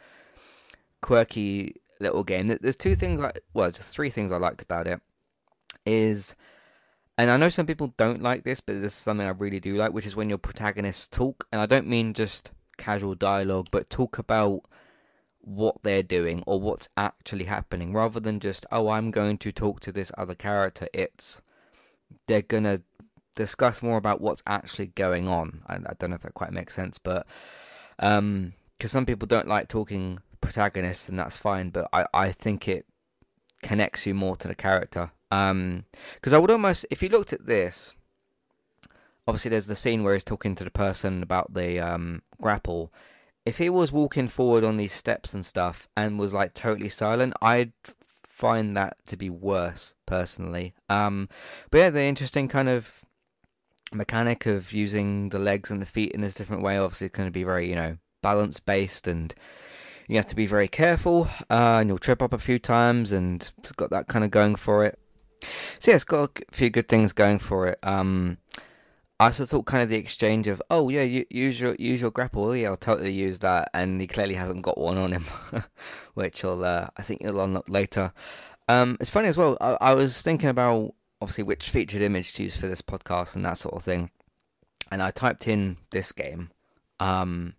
quirky little game." There's two things I well, just three things I liked about it. Is and I know some people don't like this, but this is something I really do like, which is when your protagonists talk, and I don't mean just casual dialogue, but talk about what they're doing or what's actually happening, rather than just, oh, I'm going to talk to this other character. It's they're gonna discuss more about what's actually going on. I, I don't know if that quite makes sense, but um, because some people don't like talking protagonists, and that's fine, but I I think it connects you more to the character. Um, because I would almost, if you looked at this, obviously there's the scene where he's talking to the person about the um grapple. If he was walking forward on these steps and stuff and was like totally silent, I'd find that to be worse personally. Um, but yeah, the interesting kind of mechanic of using the legs and the feet in this different way. Obviously, it's going to be very you know balance based and you have to be very careful uh, and you'll trip up a few times and it's got that kind of going for it so yeah it's got a few good things going for it. Um I also thought kind of the exchange of oh yeah you, use your use your grapple. Oh, yeah I'll totally use that. And he clearly hasn't got one on him which he'll uh, I think he'll unlock later. Um it's funny as well I, I was thinking about obviously which featured image to use for this podcast and that sort of thing. And I typed in this game. Um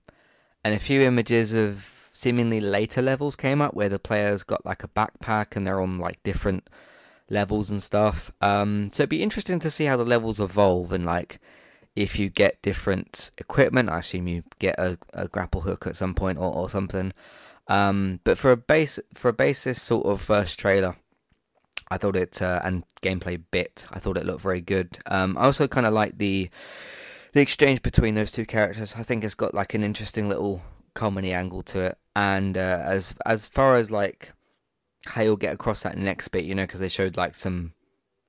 and a few images of seemingly later levels came up where the players got like a backpack and they're on like different levels and stuff. Um, so it'd be interesting to see how the levels evolve and like if you get different equipment. I assume you get a, a grapple hook at some point or, or something. Um, but for a base for a basis sort of first trailer, I thought it uh, and gameplay bit. I thought it looked very good. Um, I also kind of like the the exchange between those two characters. I think it's got like an interesting little comedy angle to it. And uh, as as far as like how you'll get across that next bit, you know, because they showed like some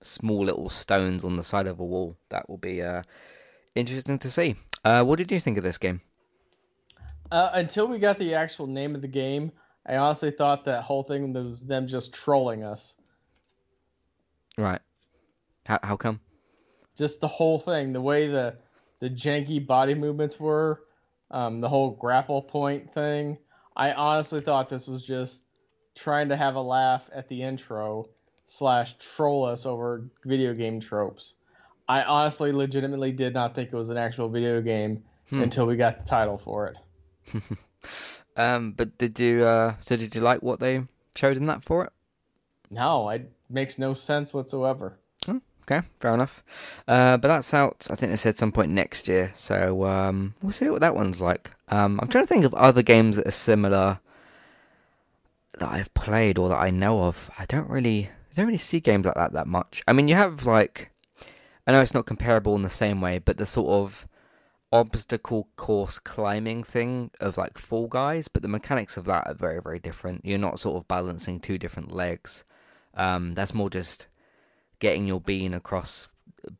small little stones on the side of a wall. That will be uh, interesting to see. Uh, what did you think of this game? Uh, until we got the actual name of the game, I honestly thought that whole thing was them just trolling us. Right. How how come? Just the whole thing, the way the the janky body movements were, um, the whole grapple point thing. I honestly thought this was just trying to have a laugh at the intro slash troll us over video game tropes. I honestly, legitimately did not think it was an actual video game Hmm. until we got the title for it. Um, but did you uh, so did you like what they showed in that for it? No, it makes no sense whatsoever. Okay, fair enough. Uh, but that's out. I think they said some point next year. So um, we'll see what that one's like. Um, I'm trying to think of other games that are similar that I've played or that I know of. I don't really, I don't really see games like that that much. I mean, you have like, I know it's not comparable in the same way, but the sort of obstacle course climbing thing of like Fall Guys, but the mechanics of that are very, very different. You're not sort of balancing two different legs. Um, that's more just getting your bean across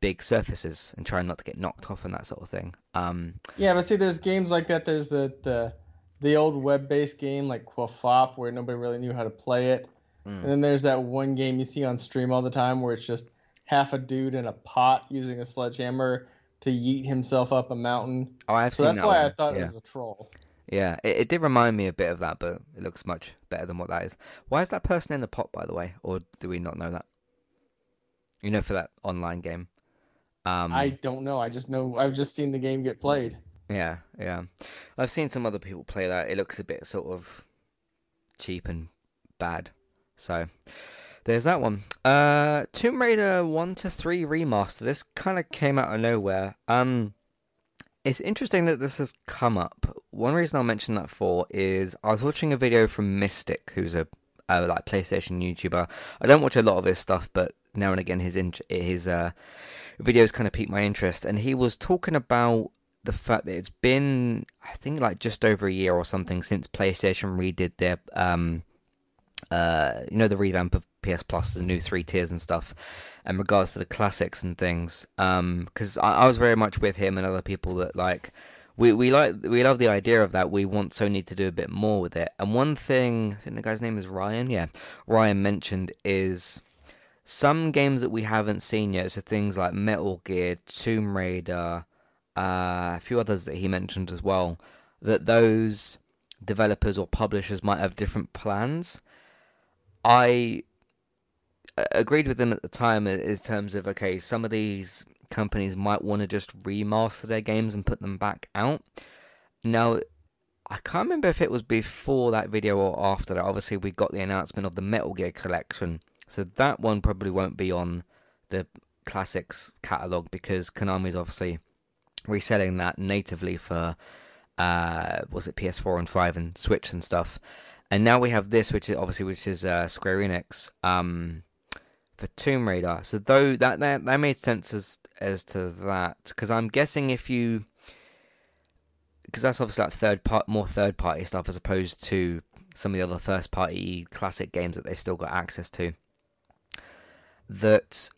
big surfaces and trying not to get knocked off and that sort of thing. Um, Yeah, but see, there's games like that. There's the the, the old web-based game like QWOP where nobody really knew how to play it, Mm. and then there's that one game you see on stream all the time where it's just half a dude in a pot using a sledgehammer to yeet himself up a mountain. oh, I've seen that. So seen that's that why I thought yeah. it was a troll. Yeah, it, it did remind me a bit of that, but it looks much better than what that is. Why is that person in the pot, by the way? Or do we not know that? You know, for that online game. Um, I don't know. I just know I've just seen the game get played. Yeah, yeah. I've seen some other people play that. It looks a bit sort of cheap and bad. So there's that one. Uh Tomb Raider 1 to 3 remaster. This kind of came out of nowhere. Um it's interesting that this has come up. One reason I'll mention that for is I was watching a video from Mystic, who's a, a like PlayStation YouTuber. I don't watch a lot of his stuff, but now and again his his uh, videos kind of piqued my interest, and he was talking about the fact that it's been I think like just over a year or something since PlayStation redid their um uh you know the revamp of PS Plus, the new three tiers and stuff in regards to the classics and things. Um, because I, I was very much with him and other people that like we we like we love the idea of that. We want Sony to do a bit more with it. And one thing, I think the guy's name is Ryan. Yeah, Ryan mentioned is some games that we haven't seen yet. So things like Metal Gear, Tomb Raider, uh, a few others that he mentioned as well. That those developers or publishers might have different plans. I agreed with them at the time in terms of okay, some of these companies might want to just remaster their games and put them back out. Now, I can't remember if it was before that video or after that. Obviously, we got the announcement of the Metal Gear collection, so that one probably won't be on the classics catalog because Konami's obviously reselling that natively for uh, was it PS4 and 5 and Switch and stuff. And now we have this, which is obviously which is uh, Square Enix. Um, for Tomb Raider. So though that that, that made sense as as to that because I'm guessing if you because that's obviously like third part more third party stuff as opposed to some of the other first party classic games that they've still got access to. That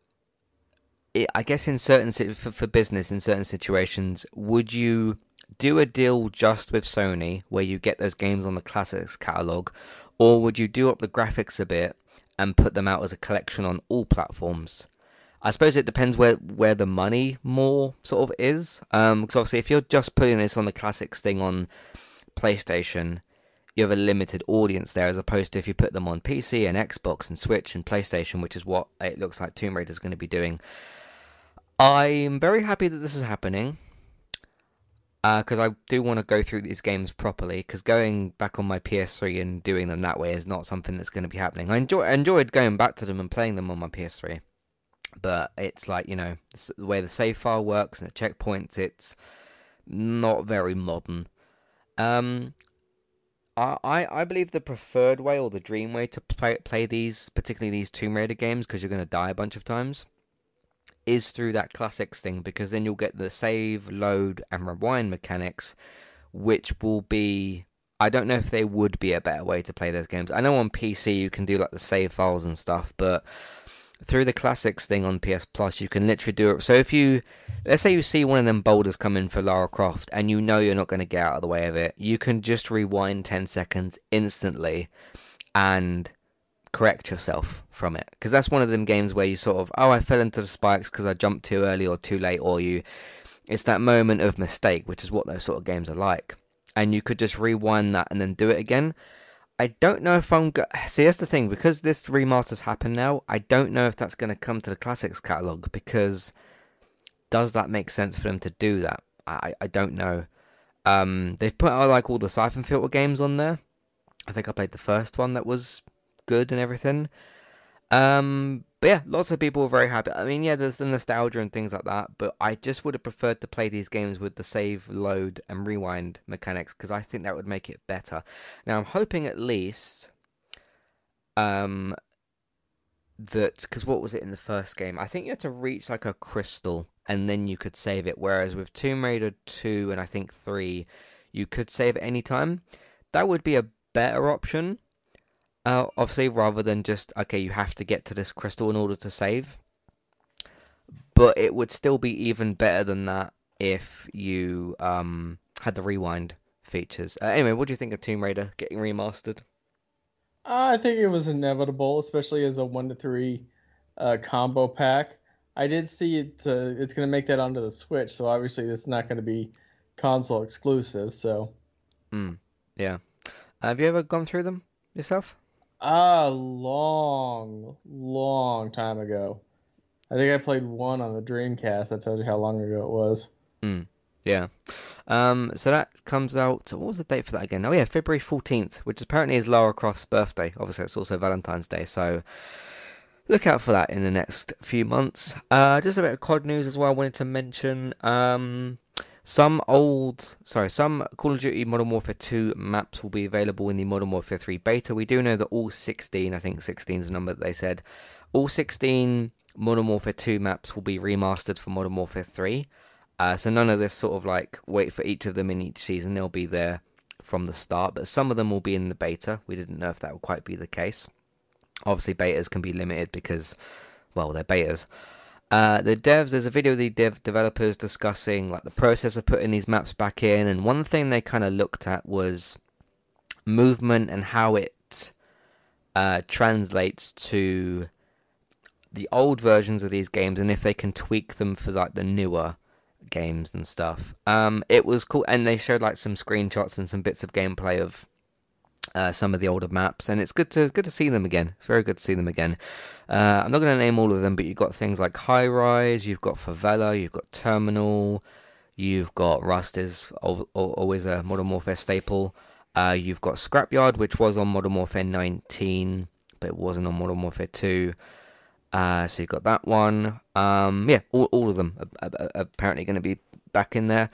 I guess in certain for, for business in certain situations, would you do a deal just with Sony where you get those games on the classics catalog, or would you do up the graphics a bit and put them out as a collection on all platforms. I suppose it depends where where the money more sort of is. Um, because obviously, if you're just putting this on the classics thing on PlayStation, you have a limited audience there, as opposed to if you put them on PC and Xbox and Switch and PlayStation, which is what it looks like Tomb Raider is going to be doing. I'm very happy that this is happening because uh, I do want to go through these games properly. Because going back on my PS3 and doing them that way is not something that's going to be happening. I enjoy I enjoyed going back to them and playing them on my PS3, but it's like you know the way the save file works and the checkpoints. It's not very modern. Um, I, I believe the preferred way or the dream way to play play these, particularly these Tomb Raider games, because you're going to die a bunch of times, is through that classics thing because then you'll get the save, load, and rewind mechanics, which will be. I don't know if there would be a better way to play those games. I know on PC you can do like the save files and stuff, but through the classics thing on PS Plus, you can literally do it. So if you, let's say you see one of them boulders come in for Lara Croft and you know you're not going to get out of the way of it, you can just rewind 10 seconds instantly and correct yourself from it. Because that's one of them games where you sort of oh I fell into the spikes because I jumped too early or too late or you it's that moment of mistake which is what those sort of games are like. And you could just rewind that and then do it again. I don't know if I'm go- see that's the thing because this remaster's happened now I don't know if that's going to come to the classics catalog because does that make sense for them to do that? I I don't know. Um they've put out like all the Syphon Filter games on there. I think I played the first one that was good and everything. Um, but yeah, lots of people were very happy. I mean, yeah, there's the nostalgia and things like that, but I just would have preferred to play these games with the save, load, and rewind mechanics because I think that would make it better. Now, I'm hoping at least um, that because what was it in the first game? I think you had to reach like a crystal and then you could save it. Whereas with Tomb Raider 2 and I think 3, you could save at any time. That would be a better option uh, obviously, rather than just okay, you have to get to this crystal in order to save. But it would still be even better than that if you um, had the rewind features. Uh, anyway, what do you think of Tomb Raider getting remastered? I think it was inevitable, especially as a one to three uh, combo pack. I did see it. Uh, it's going to make that onto the Switch, so obviously it's not going to be console exclusive. So Mm, yeah. Have you ever gone through them yourself? A long, long time ago. I think I played one on the Dreamcast. That tells you how long ago it was. Mm, yeah. Um, so that comes out. What was the date for that again? Oh yeah, February fourteenth, which apparently is Lara Croft's birthday. Obviously, it's also Valentine's Day, so look out for that in the next few months. Uh, just a bit of COD news as well. I wanted to mention. Um, some old, sorry, some Call of Duty Modern Warfare 2 maps will be available in the Modern Warfare 3 beta. We do know that all 16, I think 16 is the number that they said, all 16 Modern Warfare 2 maps will be remastered for Modern Warfare 3. Uh, so none of this sort of like wait for each of them in each season. They'll be there from the start, but some of them will be in the beta. We didn't know if that would quite be the case. Obviously, betas can be limited because, well, they're betas. Uh, the devs, there's a video of the dev developers discussing like the process of putting these maps back in, and one thing they kind of looked at was movement and how it uh, translates to the old versions of these games, and if they can tweak them for like the newer games and stuff. Um, it was cool, and they showed like some screenshots and some bits of gameplay of uh, some of the older maps, and it's good to good to see them again. It's very good to see them again. Uh, I'm not going to name all of them, but you've got things like High Rise, you've got Favela, you've got Terminal, you've got Rust is always a Modern Warfare staple. Uh, you've got Scrapyard, which was on Modern Warfare 19, but it wasn't on Modern Warfare 2. Uh, so you've got that one. Um, yeah, all, all of them are, are, are apparently going to be back in there.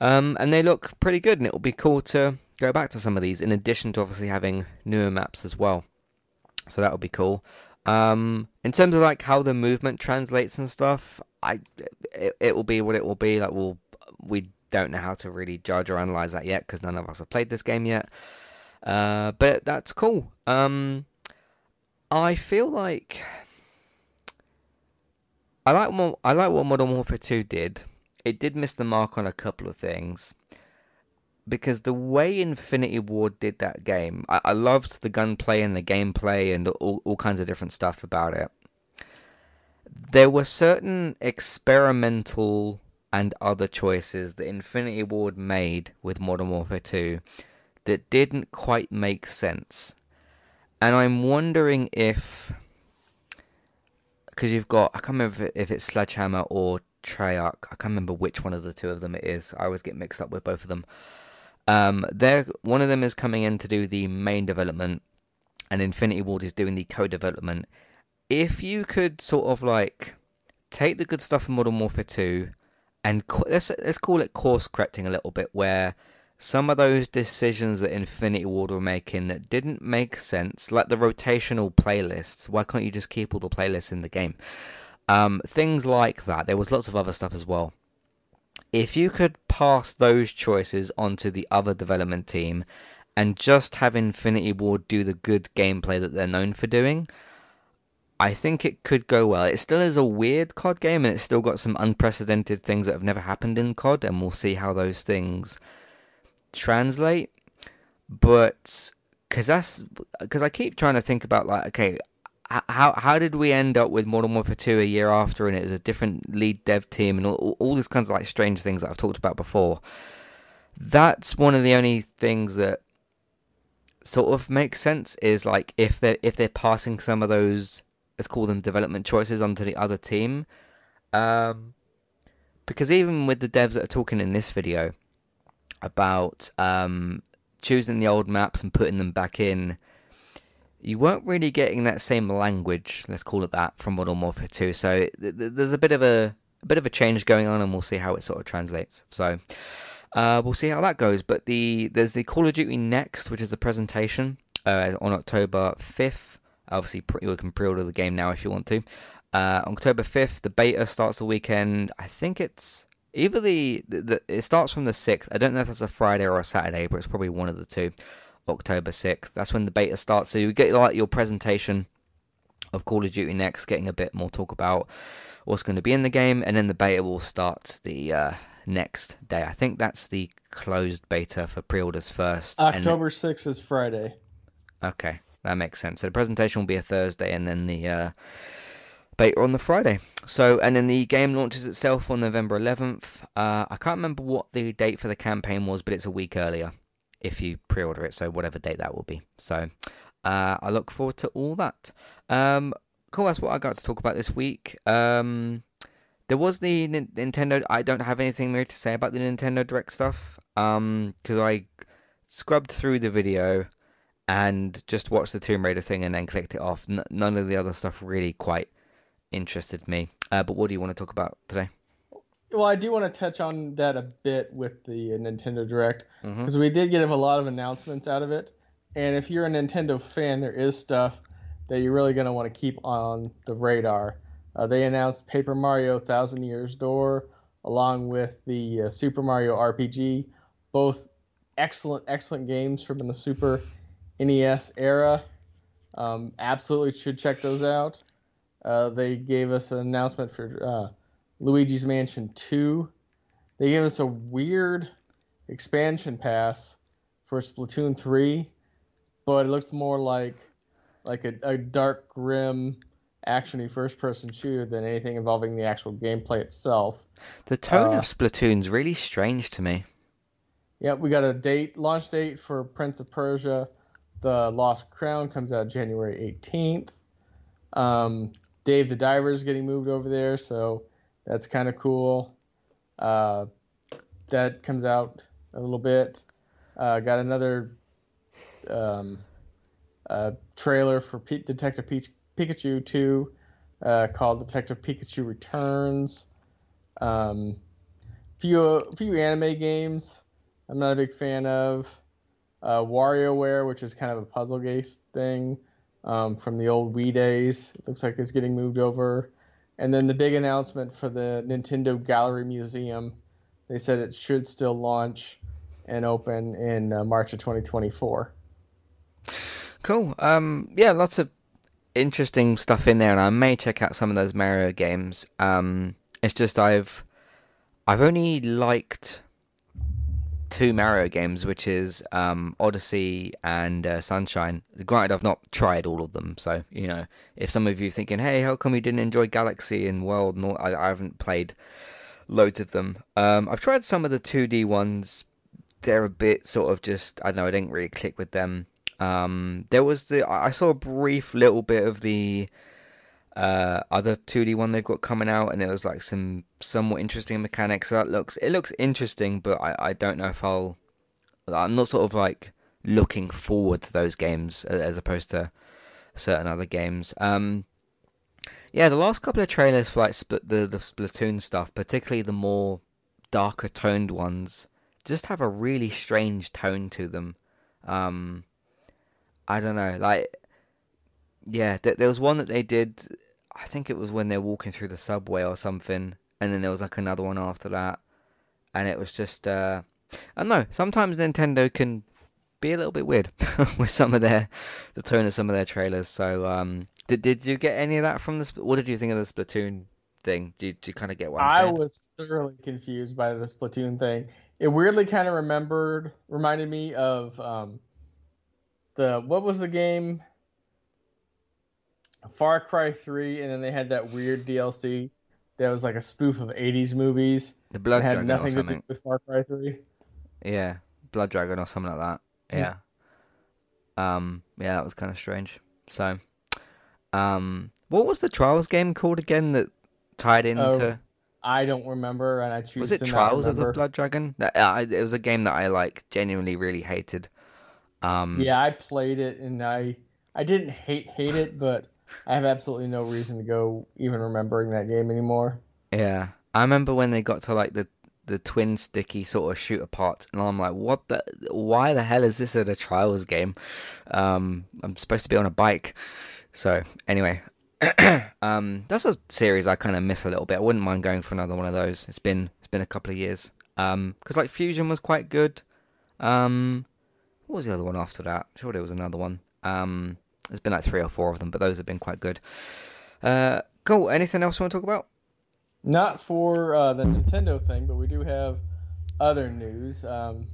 Um, and they look pretty good, and it will be cool to go back to some of these, in addition to obviously having newer maps as well. So that would be cool. Um, in terms of like how the movement translates and stuff, I it, it will be what it will be. Like we'll we don't know how to really judge or analyze that yet because none of us have played this game yet. Uh, but that's cool. Um, I feel like I like what I like what Modern Warfare 2 did. It did miss the mark on a couple of things because the way Infinity Ward did that game, I, I loved the gunplay and the gameplay and all, all kinds of different stuff about it. There were certain experimental and other choices that Infinity Ward made with Modern Warfare 2 that didn't quite make sense. And I'm wondering if. Because you've got. I can't remember if it's Sledgehammer or Treyarch. I can't remember which one of the two of them it is. I always get mixed up with both of them. Um, they're, one of them is coming in to do the main development, and Infinity Ward is doing the co-development. If you could sort of like take the good stuff from Modern Warfare 2 and co- let's let's call it course correcting a little bit, where some of those decisions that Infinity Ward were making that didn't make sense, like the rotational playlists. Why can't you just keep all the playlists in the game? Um, things like that. There was lots of other stuff as well if you could pass those choices onto the other development team and just have Infinity Ward do the good gameplay that they're known for doing, I think it could go well. It still is a weird COD game and it's still got some unprecedented things that have never happened in COD, and we'll see how those things translate. But because that's because I keep trying to think about like, okay, how how did we end up with Modern Warfare 2 a year after and it was a different lead dev team and all, all these kinds of like strange things that I've talked about before. That's one of the only things that sort of makes sense is like if they're if they're passing some of those let's call them development choices onto the other team. Um, because even with the devs that are talking in this video about um, choosing the old maps and putting them back in you weren't really getting that same language, let's call it that, from Modern Warfare 2. So th- th- there's a bit of a, a, bit of a change going on, and we'll see how it sort of translates. So uh, we'll see how that goes. But the there's the Call of Duty Next, which is the presentation uh, on October 5th. Obviously, pre- you can pre-order the game now if you want to. Uh, October 5th, the beta starts the weekend. I think it's either the, the, the it starts from the 6th. I don't know if that's a Friday or a Saturday, but it's probably one of the two. October 6th. That's when the beta starts. So you get like your presentation of Call of Duty next, getting a bit more talk about what's going to be in the game, and then the beta will start the uh, next day. I think that's the closed beta for pre-orders first. October 6th is Friday. Okay, that makes sense. So the presentation will be a Thursday, and then the uh, beta on the Friday. So, and then the game launches itself on November 11th. Uh, I can't remember what the date for the campaign was, but it's a week earlier. If you pre-order it. So whatever date that will be. So uh, I look forward to all that. Um, cool. That's what I got to talk about this week. Um, there was the N- Nintendo. I don't have anything more to say about the Nintendo Direct stuff. Um, because I scrubbed through the video and just watched the Tomb Raider thing and then clicked it off. N- none of the other stuff really quite interested me. Uh, but what do you want to talk about today? Well, I do want to touch on that a bit with the Nintendo Direct because we did get a lot of announcements out of it. And if you're a Nintendo fan, there is stuff that you're really going to want to keep on the radar. Uh, they announced Paper Mario Thousand Years Door along with the uh, Super Mario RPG, both excellent, excellent games from the Super NES era. Um, absolutely should check those out. Uh, they gave us an announcement for uh, Luigi's Mansion 2. They gave us a weird expansion pass for Splatoon 3, but it looks more like like a, a dark, grim, actiony first-person shooter than anything involving the actual gameplay itself. The tone Uh, of Splatoon's really strange to me. Yep, we got a date, launch date for Prince of Persia. The Lost Crown comes out January 18th. Um, Dave the Diver is getting moved over there, so that's kind of cool. Uh, that comes out a little bit. Uh, got another um, uh, trailer for Detective Pikachu 2 uh, called Detective Pikachu Returns. Um, few few anime games. I'm not a big fan of. Uh, WarioWare, which is kind of a puzzle based thing um, from the old Wii days, it looks like it's getting moved over. And then the big announcement for the Nintendo Gallery Museum, they said it should still launch and open in uh, March of 2024. Cool. Um, yeah, lots of interesting stuff in there, and I may check out some of those Mario games. Um, it's just I've I've only liked two Mario games, which is um, Odyssey and uh, Sunshine. Granted, I've not tried all of them, so you know, if some of you thinking, "Hey, how come you didn't enjoy Galaxy and World?" all, I, I haven't played loads of them. Um, I've tried some of the 2D ones. They're a bit sort of just I don't know. I didn't really click with them. Um, there was the I saw a brief little bit of the uh, other 2D one they've got coming out, and it was like some somewhat interesting mechanics. So that looks it looks interesting, but I, I don't know if I'll. I'm not sort of like looking forward to those games as opposed to certain other games. Um, yeah, the last couple of trailers for like split the the Splatoon stuff, particularly the more darker toned ones, just have a really strange tone to them. Um, I don't know, like yeah, th- there was one that they did. I think it was when they're walking through the subway or something, and then there was like another one after that, and it was just uh, I don't know. Sometimes Nintendo can be a little bit weird with some of their the tone of some of their trailers. So um, did did you get any of that from the? Sp- What did you think of the Splatoon thing? Did, did you kind of get what I was thoroughly confused by the Splatoon thing. It weirdly kind of remembered, reminded me of um, the what was the game? Far Cry 3, and then they had that weird DLC that was like a spoof of 80s movies. the Blood had Dragon or nothing to do with Far Cry 3. Yeah, Blood Dragon or something like that. Yeah. Um. Yeah, that was kind of strange. So, um, what was the Trials game called again that tied into? I don't remember, and I choose was it Trials of the. Blood Dragon? That, uh, I- it was a game that I like genuinely really hated. Um. Yeah, I played it, and I I didn't hate hate it, but I have absolutely no reason to go even remembering that game anymore. Yeah. I remember when they got to like the the twin sticky sort of shoot apart, and I'm like, what the? Why the hell is this at a Trials game? Um, I'm supposed to be on a bike. So anyway, um, that's a series I kind of miss a little bit. I wouldn't mind going for another one of those. It's been it's been a couple of years. Um, because like Fusion was quite good. Um, what was the other one after that? Sure, there was another one. Um, there's been like three or four of them, but those have been quite good. Uh, cool. Anything else you want to talk about? Not for uh, the Nintendo thing, but we do have other news. Um,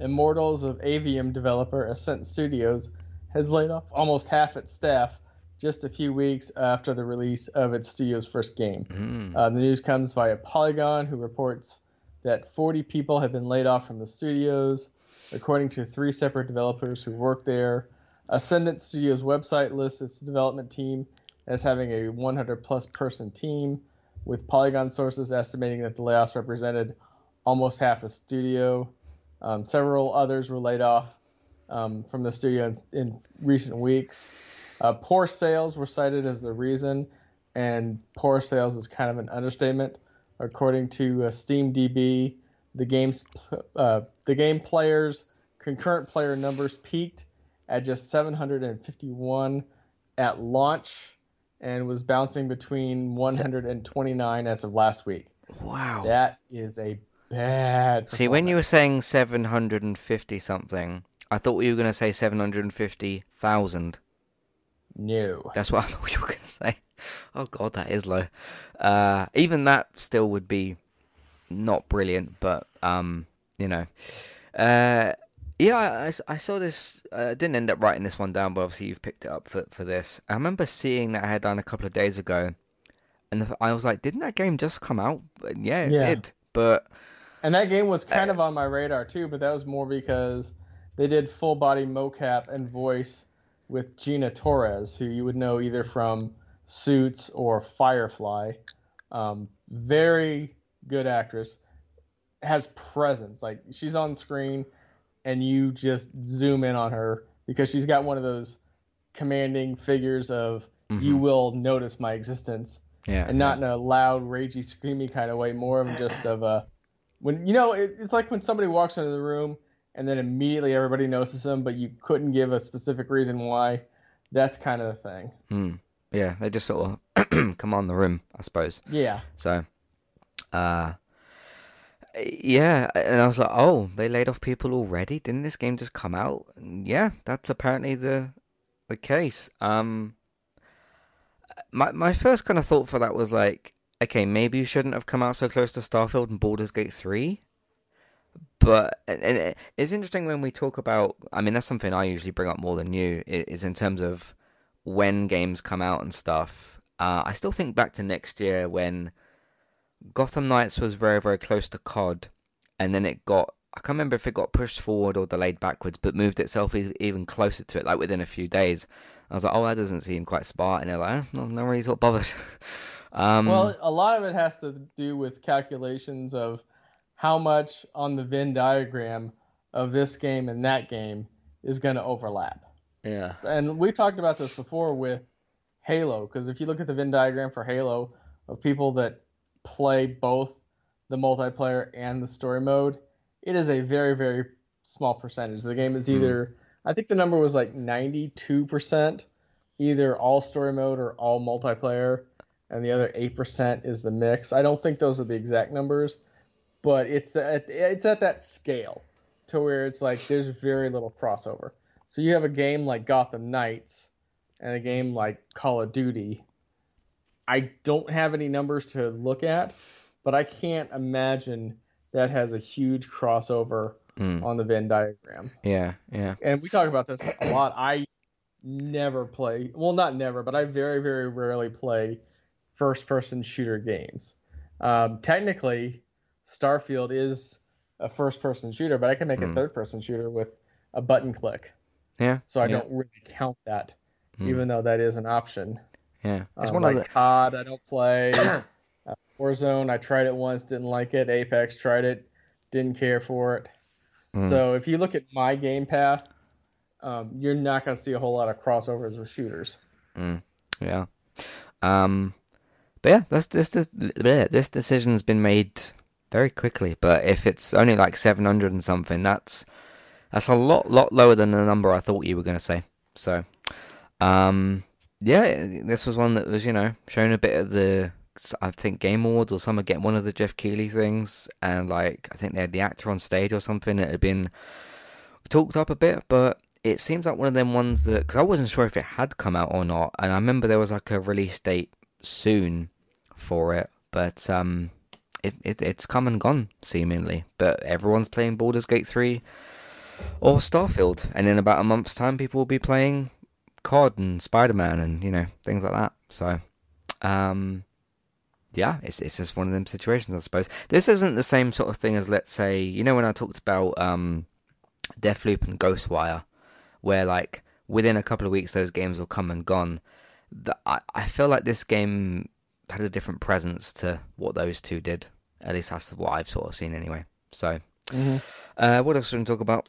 Immortals of Aveum developer Ascent Studios has laid off almost half its staff just a few weeks after the release of its studio's first game. Mm. Uh, the news comes via Polygon, who reports that 40 people have been laid off from the studios, according to three separate developers who work there. Ascendant Studios website lists its development team as having a 100 plus person team, with Polygon sources estimating that the layoffs represented almost half the studio. Um, several others were laid off um, from the studio in, in recent weeks. Uh, poor sales were cited as the reason, and poor sales is kind of an understatement. According to uh, SteamDB, the game's uh, the game players concurrent player numbers peaked at just 751 at launch and was bouncing between 129 as of last week. Wow. That is a bad. See, when you were saying 750 something, I thought you were going to say 750,000. no, That's what I thought you were going to say. Oh god, that is low. Uh, even that still would be not brilliant, but um, you know, uh, yeah, I, I- saw this. uh, I didn't end up writing this one down, but obviously you've picked it up for for this. I remember seeing that headline a couple of days ago, and the, I was like, didn't that game just come out? But yeah, it Yeah. did. But and that game was kind of on my radar too, but that was more because they did full body mocap and voice with Gina Torres, who you would know either from Suits or Firefly. Um, very good actress, has presence. Like she's on screen, and you just zoom in on her because she's got one of those commanding figures of you Mhm. will notice my existence yeah, and not in a loud, ragey, screamy kind of way. More of just of a when you know it, it's like when somebody walks into the room and then immediately everybody notices them, but you couldn't give a specific reason why. That's kind of the thing. Mm. yeah, they just sort of come on the room, I suppose. Yeah, So, uh, yeah, and I was like, oh, they laid off people already? Didn't this game just come out? Yeah, that's apparently the the case. Um, my my first kind of thought for that was like, okay, maybe you shouldn't have come out so close to Starfield and Baldur's Gate 3. But and, and it- it's interesting when we talk about. I mean, that's something I usually bring up more than you. Is in terms of when games come out and stuff. Uh, I still think back to next year when Gotham Knights was very, very close to COD, and then it got. I can't remember if it got pushed forward or delayed backwards, but moved itself even closer to it, like within a few days. I was like, oh, that doesn't seem quite smart. And they're like, eh, no, no really sort of bothered. um, well, a lot of it has to do with calculations of how much on the Venn diagram of this game and that game is going to overlap. yeah. and we talked about this before with Halo, because if you look at the Venn diagram for Halo of people that play both the multiplayer and the story mode, it is a very, very small percentage. The game is hmm. either, I think the number was like 92%, either all story mode or all multiplayer, and the other 8% is the mix. I don't think those are the exact numbers, but it's, the, it's at that scale to where it's like there's very little crossover. So you have a game like Gotham Knights and a game like Call of Duty. I don't have any numbers to look at, but I can't imagine that has a huge crossover Mm. on the Venn diagram. Yeah, yeah. And we talk about this a lot. I never play, well, not never, but I very, very rarely play first person shooter games. Um, technically, Starfield is a first person shooter, but I can make a Mm. third person shooter with a button click. Yeah. So I yeah, don't really count that, Mm. even though that is an option. Yeah. It's Um, one like of the. COD, I don't play. uh, Warzone, I tried it once, didn't like it. Apex, tried it, didn't care for it. Mm. So if you look at my game path, um, you're not going to see a whole lot of crossovers with shooters. Yeah. Um, but yeah, this this this this decision's been made very quickly. But if it's only like seven hundred and something, that's that's a lot lot lower than the number I thought you were gonna say. So, um, yeah, this was one that was you know showing a bit of the I think Game Awards or some getting one of the Geoff Keighley things, and like I think they had the actor on stage or something. It had been talked up a bit, but it seems like one of them ones that because I wasn't sure if it had come out or not, and I remember there was like a release date soon for it, but um, it, it it's come and gone seemingly. But everyone's playing Baldur's Gate three or Starfield, and in about a month's time, people will be playing COD and Spider Man and you know things like that. So, um. Yeah, it's it's just one of them situations, I suppose. This isn't the same sort of thing as, let's say, you know, when I talked about um, Deathloop and Ghostwire, where like within a couple of weeks those games will come and gone. The, I, I feel like this game had a different presence to what those two did. At least that's what I've sort of seen anyway. So, Mm-hmm. uh, what else are we going to talk about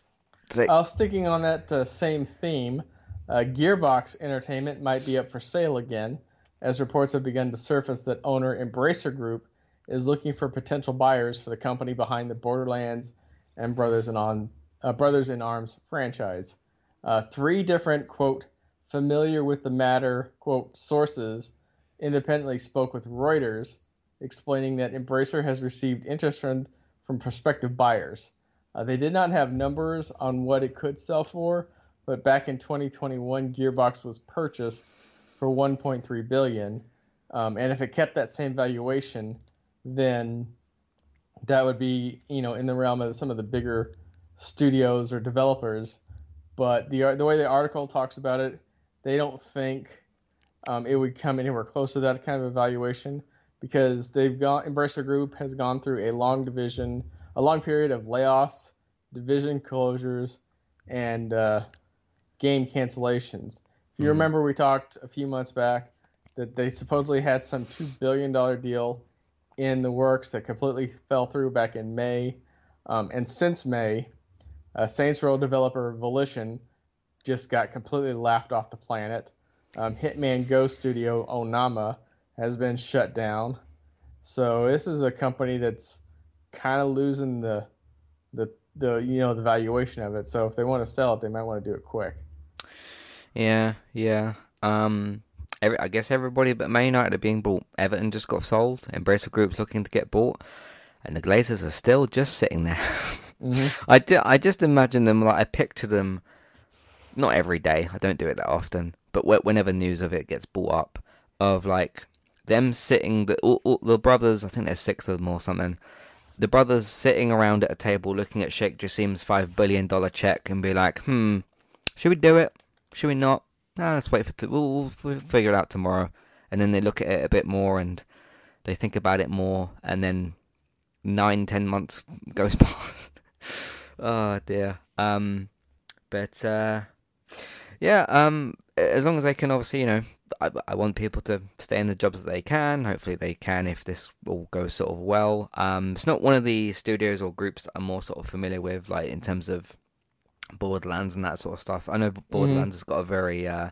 today? I uh, sticking on that uh, same theme, uh, Gearbox Entertainment might be up for sale again, as reports have begun to surface that owner Embracer Group is looking for potential buyers for the company behind the Borderlands and Brothers in on uh, Brothers in Arms franchise. Uh, three different quote familiar with the matter quote sources independently spoke with Reuters, explaining that Embracer has received interest from, from prospective buyers. Uh, they did not have numbers on what it could sell for, but back in 2021, Gearbox was purchased for 1.3 billion, um, and if it kept that same valuation, then that would be you know in the realm of some of the bigger studios or developers. But the the way the article talks about it, they don't think um, it would come anywhere close to that kind of evaluation because they've gone Embracer Group has gone through a long division, a long period of layoffs, division closures, and uh, game cancellations. If you Mhm. remember, we talked a few months back that they supposedly had some two billion dollar deal in the works that completely fell through back in May, um, and since May, uh, Saints Row developer Volition just got completely laughed off the planet. Um, Hitman Go Studio Onoma has been shut down. So this is a company that's kind of losing the the the you know the valuation of it. So if they want to sell it, they might want to do it quick. Yeah, yeah. Um, every, I guess everybody but Man United are being bought. Everton just got sold. Embracer Group's looking to get bought, and the Glazers are still just sitting there. Mm-hmm. I, ju- I just imagine them like I picture them. Not every day. I don't do it that often, but whenever news of it gets brought up, of like them sitting the all, all, the brothers. I think there's six of them or something. The brothers sitting around at a table looking at Sheikh Jassim's five billion dollar check and be like, hmm, should we do it? Should we not? Nah, let's wait for t- we'll, we'll, we'll figure it out tomorrow. And then they look at it a bit more and they think about it more, and then nine, ten months goes past. oh dear. Um, but uh, yeah. Um, as long as they can, obviously, you know, I, I want people to stay in the jobs that they can. Hopefully, they can if this all goes sort of well. Um, it's not one of the studios or groups that I'm more sort of familiar with, like in terms of Borderlands and that sort of stuff. I know Borderlands has got a very uh,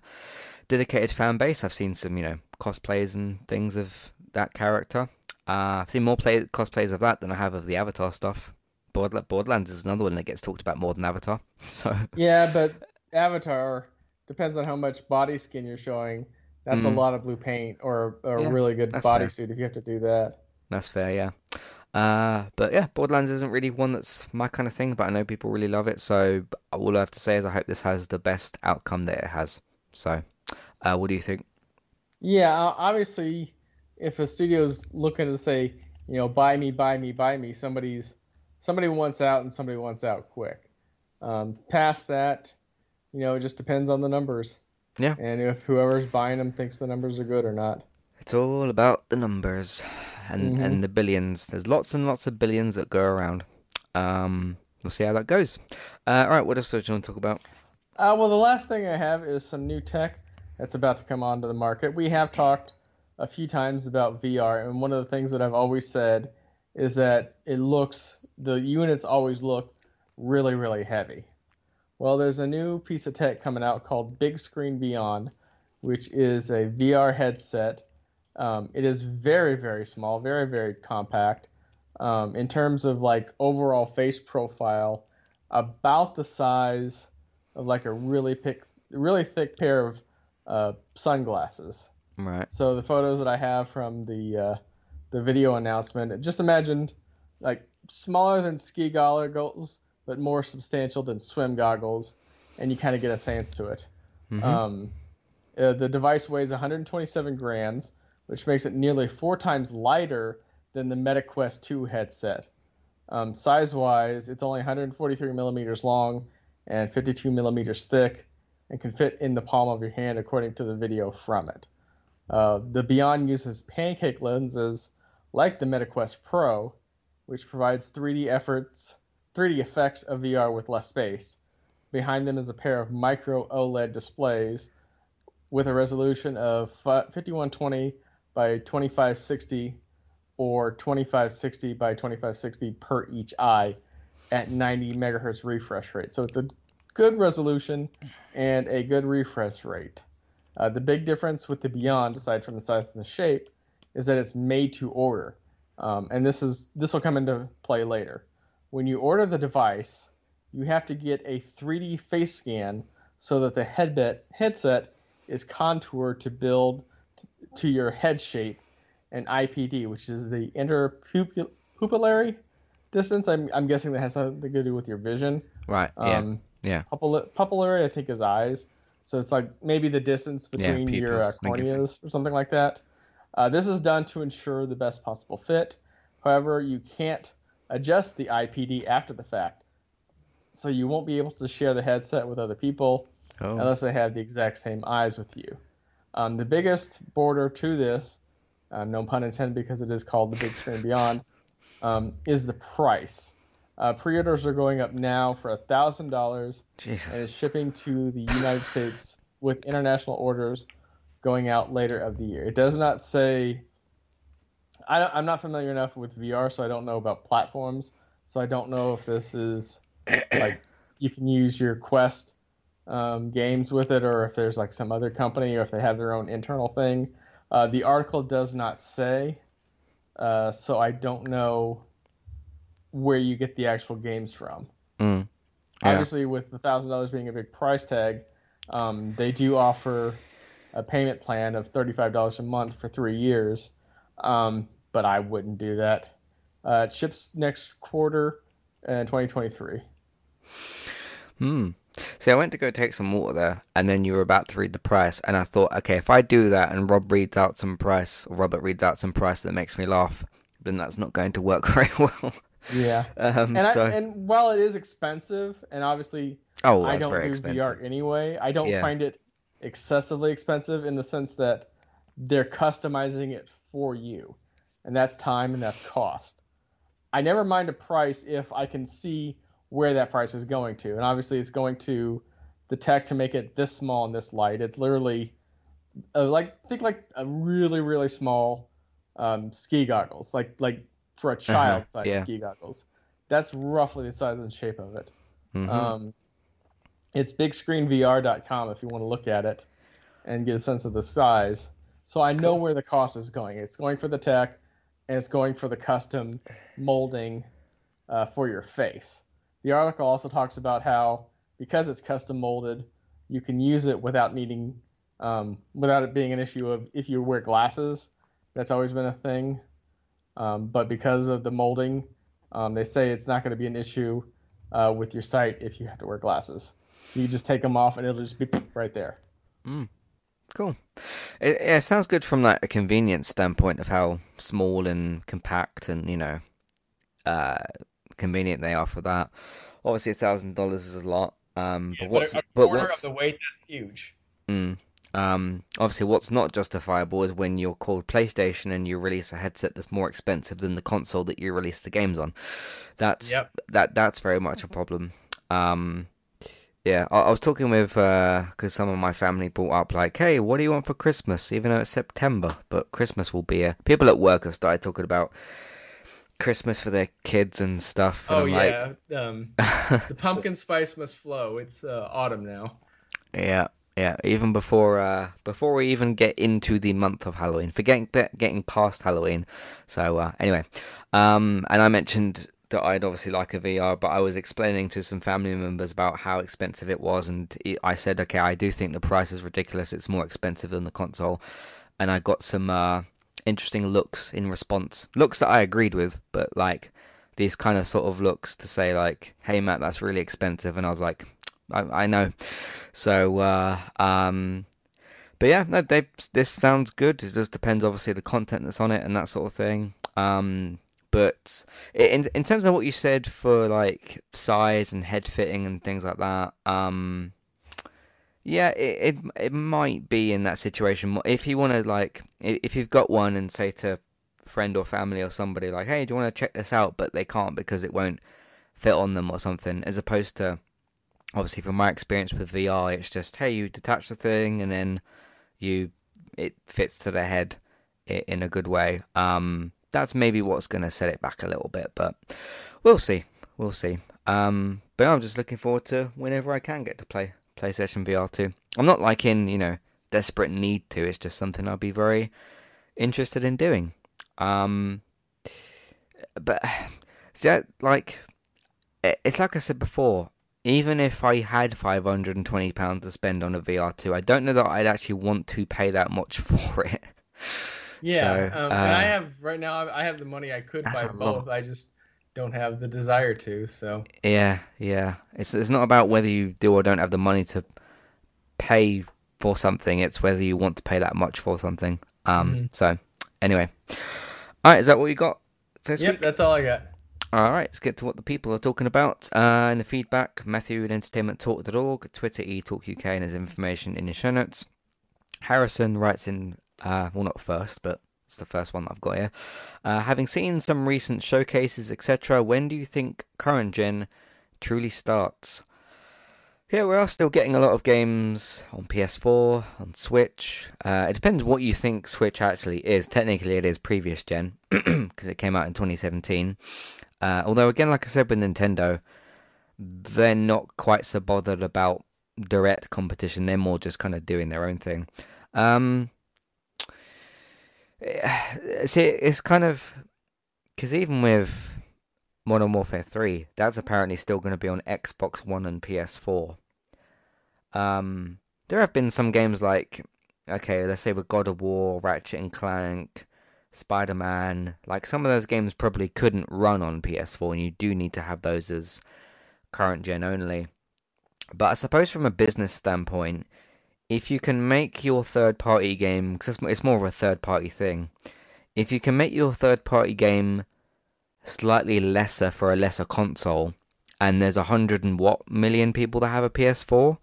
dedicated fan base. I've seen some, you know, cosplays and things of that character. Uh, I've seen more play cosplays of that than I have of the Avatar stuff. Borderla- Borderlands is another one that gets talked about more than Avatar. So Yeah, but Avatar depends on how much body skin you're showing. That's a Mm. lot of blue paint or a Yeah, really good bodysuit if you have to do that. that's fair, yeah. Uh, but yeah, Borderlands isn't really one that's my kind of thing, but I know people really love it. So all I have to say is I hope this has the best outcome that it has. So, uh, what do you think? Yeah, obviously, if a studio's looking to say, you know, buy me, buy me, buy me, somebody's somebody wants out and somebody wants out quick. Um, past that, you know, it just depends on the numbers. Yeah. And if whoever's buying them thinks the numbers are good or not. It's all about the numbers and Mhm. and the billions. There's lots and lots of billions that go around. Um, we'll see how that goes. Uh, all right, what else do you want to talk about? Uh, well, the last thing I have is some new tech that's about to come onto the market. We have talked a few times about VR, and one of the things that I've always said is that it looks, the units always look really, really heavy. Well, there's a new piece of tech coming out called Bigscreen Beyond, which is a VR headset. Um, it is very, very small, very, very compact. Um, in terms of like overall face profile, about the size of like a really pick, really thick pair of uh, sunglasses. Right. So the photos that I have from the uh, the video announcement, just imagine like smaller than ski goggles, but more substantial than swim goggles, and you kind of get a sense to it. Mhm. Um, uh, the device weighs 127 grams, which makes it nearly four times lighter than the MetaQuest 2 headset. Um, size-wise, it's only 143 millimeters long and 52 millimeters thick, and can fit in the palm of your hand, according to the video from it. Uh, the Beyond uses pancake lenses like the MetaQuest Pro, which provides 3D efforts 3D effects of VR with less space. Behind them is a pair of micro OLED displays with a resolution of 5120 by 2560 or 2560 by 2560 per each eye at 90 megahertz refresh rate. So it's a good resolution and a good refresh rate. Uh, the big difference with the Beyond, aside from the size and the shape, is that it's made to order, um, and this is this will come into play later. When you order the device, you have to get a 3D face scan so that the headset headset is contoured to build t- to your head shape and IPD, which is the interpupillary distance. I'm, I'm guessing that has something to do with your vision. Right. Um, yeah. Yeah. Pupillary, I think, is eyes. So it's like maybe the distance between Yeah, your uh, corneas or something like that. Uh, this is done to ensure the best possible fit. However, you can't adjust the IPD after the fact. So you won't be able to share the headset with other people Oh. unless they have the exact same eyes with you. Um, the biggest border to this, uh, no pun intended because it is called the Bigscreen Beyond, um, is the price. Uh, pre-orders are going up now for thousand dollars and is shipping to the United States with international orders going out later of the year. It does not say. I don't, I'm not familiar enough with VR, so I don't know about platforms. So I don't know if this is like you can use your Quest um, games with it, or if there's like some other company, or if they have their own internal thing. Uh, the article does not say, uh, so I don't know where you get the actual games from Mm. Yeah. obviously with the thousand dollars being a big price tag um, they do offer a payment plan of $35 a month for three years um, but i wouldn't do that uh, it ships next quarter in 2023 Hmm. See, I went to go take some water there, and then you were about to read the price, and I thought, okay, if I do that and Rob reads out some price, or Robert reads out some price that makes me laugh, then that's not going to work very well. yeah um, and, so, I, and while it is expensive and obviously oh, I don't do expensive. VR anyway. I don't Yeah. find it excessively expensive in the sense that they're customizing it for you, and that's time and that's cost. I never mind a price if I can see where that price is going to, and obviously it's going to the tech to make it this small and this light. It's literally uh, like think like a really really small um, ski goggles, like like for a child size yeah. ski goggles. That's roughly the size and shape of it. Mhm. Um, it's bigscreenvr.com if you want to look at it and get a sense of the size. So I know where the cost is going. It's going for the tech, and it's going for the custom molding uh, for your face. The article also talks about how because it's custom molded, you can use it without needing, um, without it being an issue of if you wear glasses. That's always been a thing, um, but because of the molding, um, they say it's not going to be an issue uh, with your sight if you have to wear glasses. You just take them off and it'll just be right there. Cool. It, it sounds good from like a convenience standpoint of how small and compact and you know, uh, convenient they are for that. Obviously, a thousand dollars is a lot. Um, but what's but what's weight, that's huge. Mm. Um, obviously, what's not justifiable is when you're called PlayStation and you release a headset that's more expensive than the console that you release the games on. That's Yep. that that's very much a problem. Um, yeah, I, I was talking with because some of my family brought up like, "Hey, what do you want for Christmas?" Even though it's September, but Christmas will be here. People at work have started talking about Christmas for their kids and stuff. And Oh I'm yeah, um, the pumpkin spice must flow. It's uh, autumn now. Yeah, yeah. Even before uh, before we even get into the month of Halloween, forgetting getting past Halloween. So uh, anyway, um, and I mentioned that I'd obviously like a VR, but I was explaining to some family members about how expensive it was, and I said, okay, I do think the price is ridiculous. It's more expensive than the console, and I got some uh, interesting looks in response. Looks that I agreed with, but like these kind of sort of looks to say like, hey Matt, that's really expensive, and I was like, I, I know. So, uh, um, but yeah, no, they this sounds good. It just depends, obviously, the content that's on it and that sort of thing. Um, but in in terms of what you said for like size and head fitting and things like that, um, yeah, it it, it might be in that situation. If you want to like, if you've got one and say to friend or family or somebody like, hey, do you want to check this out? But they can't because it won't fit on them or something, as opposed to obviously from my experience with VR, it's just hey, you detach the thing and then you it fits to the head in a good way. Um, that's maybe what's going to set it back a little bit, but we'll see. We'll see. Um, but I'm just looking forward to whenever I can get to play PlayStation VR 2. I'm not like in, you know, desperate need to. It's just something I'll be very interested in doing. Um, but see, like it's like I said before. Even if I had five hundred and twenty pounds to spend on a VR2, I don't know that I'd actually want to pay that much for it. Yeah, so, um, uh, and I have right now. I have the money. I could buy both. I just don't have the desire to. So yeah, yeah. It's it's not about whether you do or don't have the money to pay for something. It's whether you want to pay that much for something. Um. Mm-hmm. So anyway, all right. Is that what you got this yep, week? that's all I got. All right, let's get to what the people are talking about. Uh, in the feedback, Matthew at entertainmenttalk.org, Twitter eTalkUK, and there's information in the show notes. Harrison writes in uh, well, not first, but it's the first one that I've got here. Uh, having seen some recent showcases, etc., when do you think current gen truly starts? Yeah, we are still getting a lot of games on PS4, on Switch. Uh, it depends what you think Switch actually is. Technically, it is previous gen because it came out in 2017. Uh, although, again, like I said with Nintendo, they're not quite so bothered about direct competition. They're more just kind of doing their own thing. Um, see, it's kind of because even with Modern Warfare 3, that's apparently still going to be on Xbox One and PS4. Um, there have been some games like, okay, let's say with God of War, Ratchet and Clank, Spider Man. Like some of those games probably couldn't run on PS4, and you do need to have those as current gen only. But I suppose from a business standpoint, if you can make your third party game, because it's more of a third party thing, if you can make your third party game slightly lesser for a lesser console, and there's a hundred and what million people that have a PS4,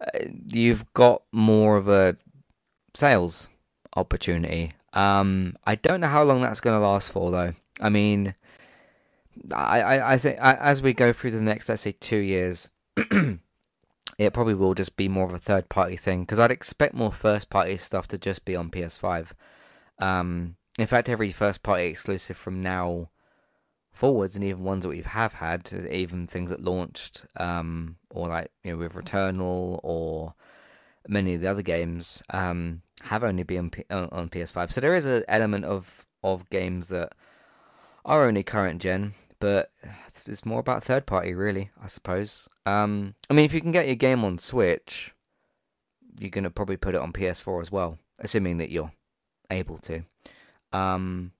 uh, you've got more of a sales opportunity. Um, I don't know how long that's going to last for, though. I mean, I, I, I think as we go through the next, let's say, two years, it probably will just be more of a third party thing because I'd expect more first party stuff to just be on PS5. Um, in fact, every first party exclusive from now forwards, and even ones that we have had, even things that launched, um, or like you know with Returnal or many of the other games, um, have only been on, on PS5. So there is an element of of games that are only current gen, but it's more about third party, really, I suppose. Um, I mean, if you can get your game on Switch, you're gonna probably put it on PS4 as well, assuming that you're able to. Um,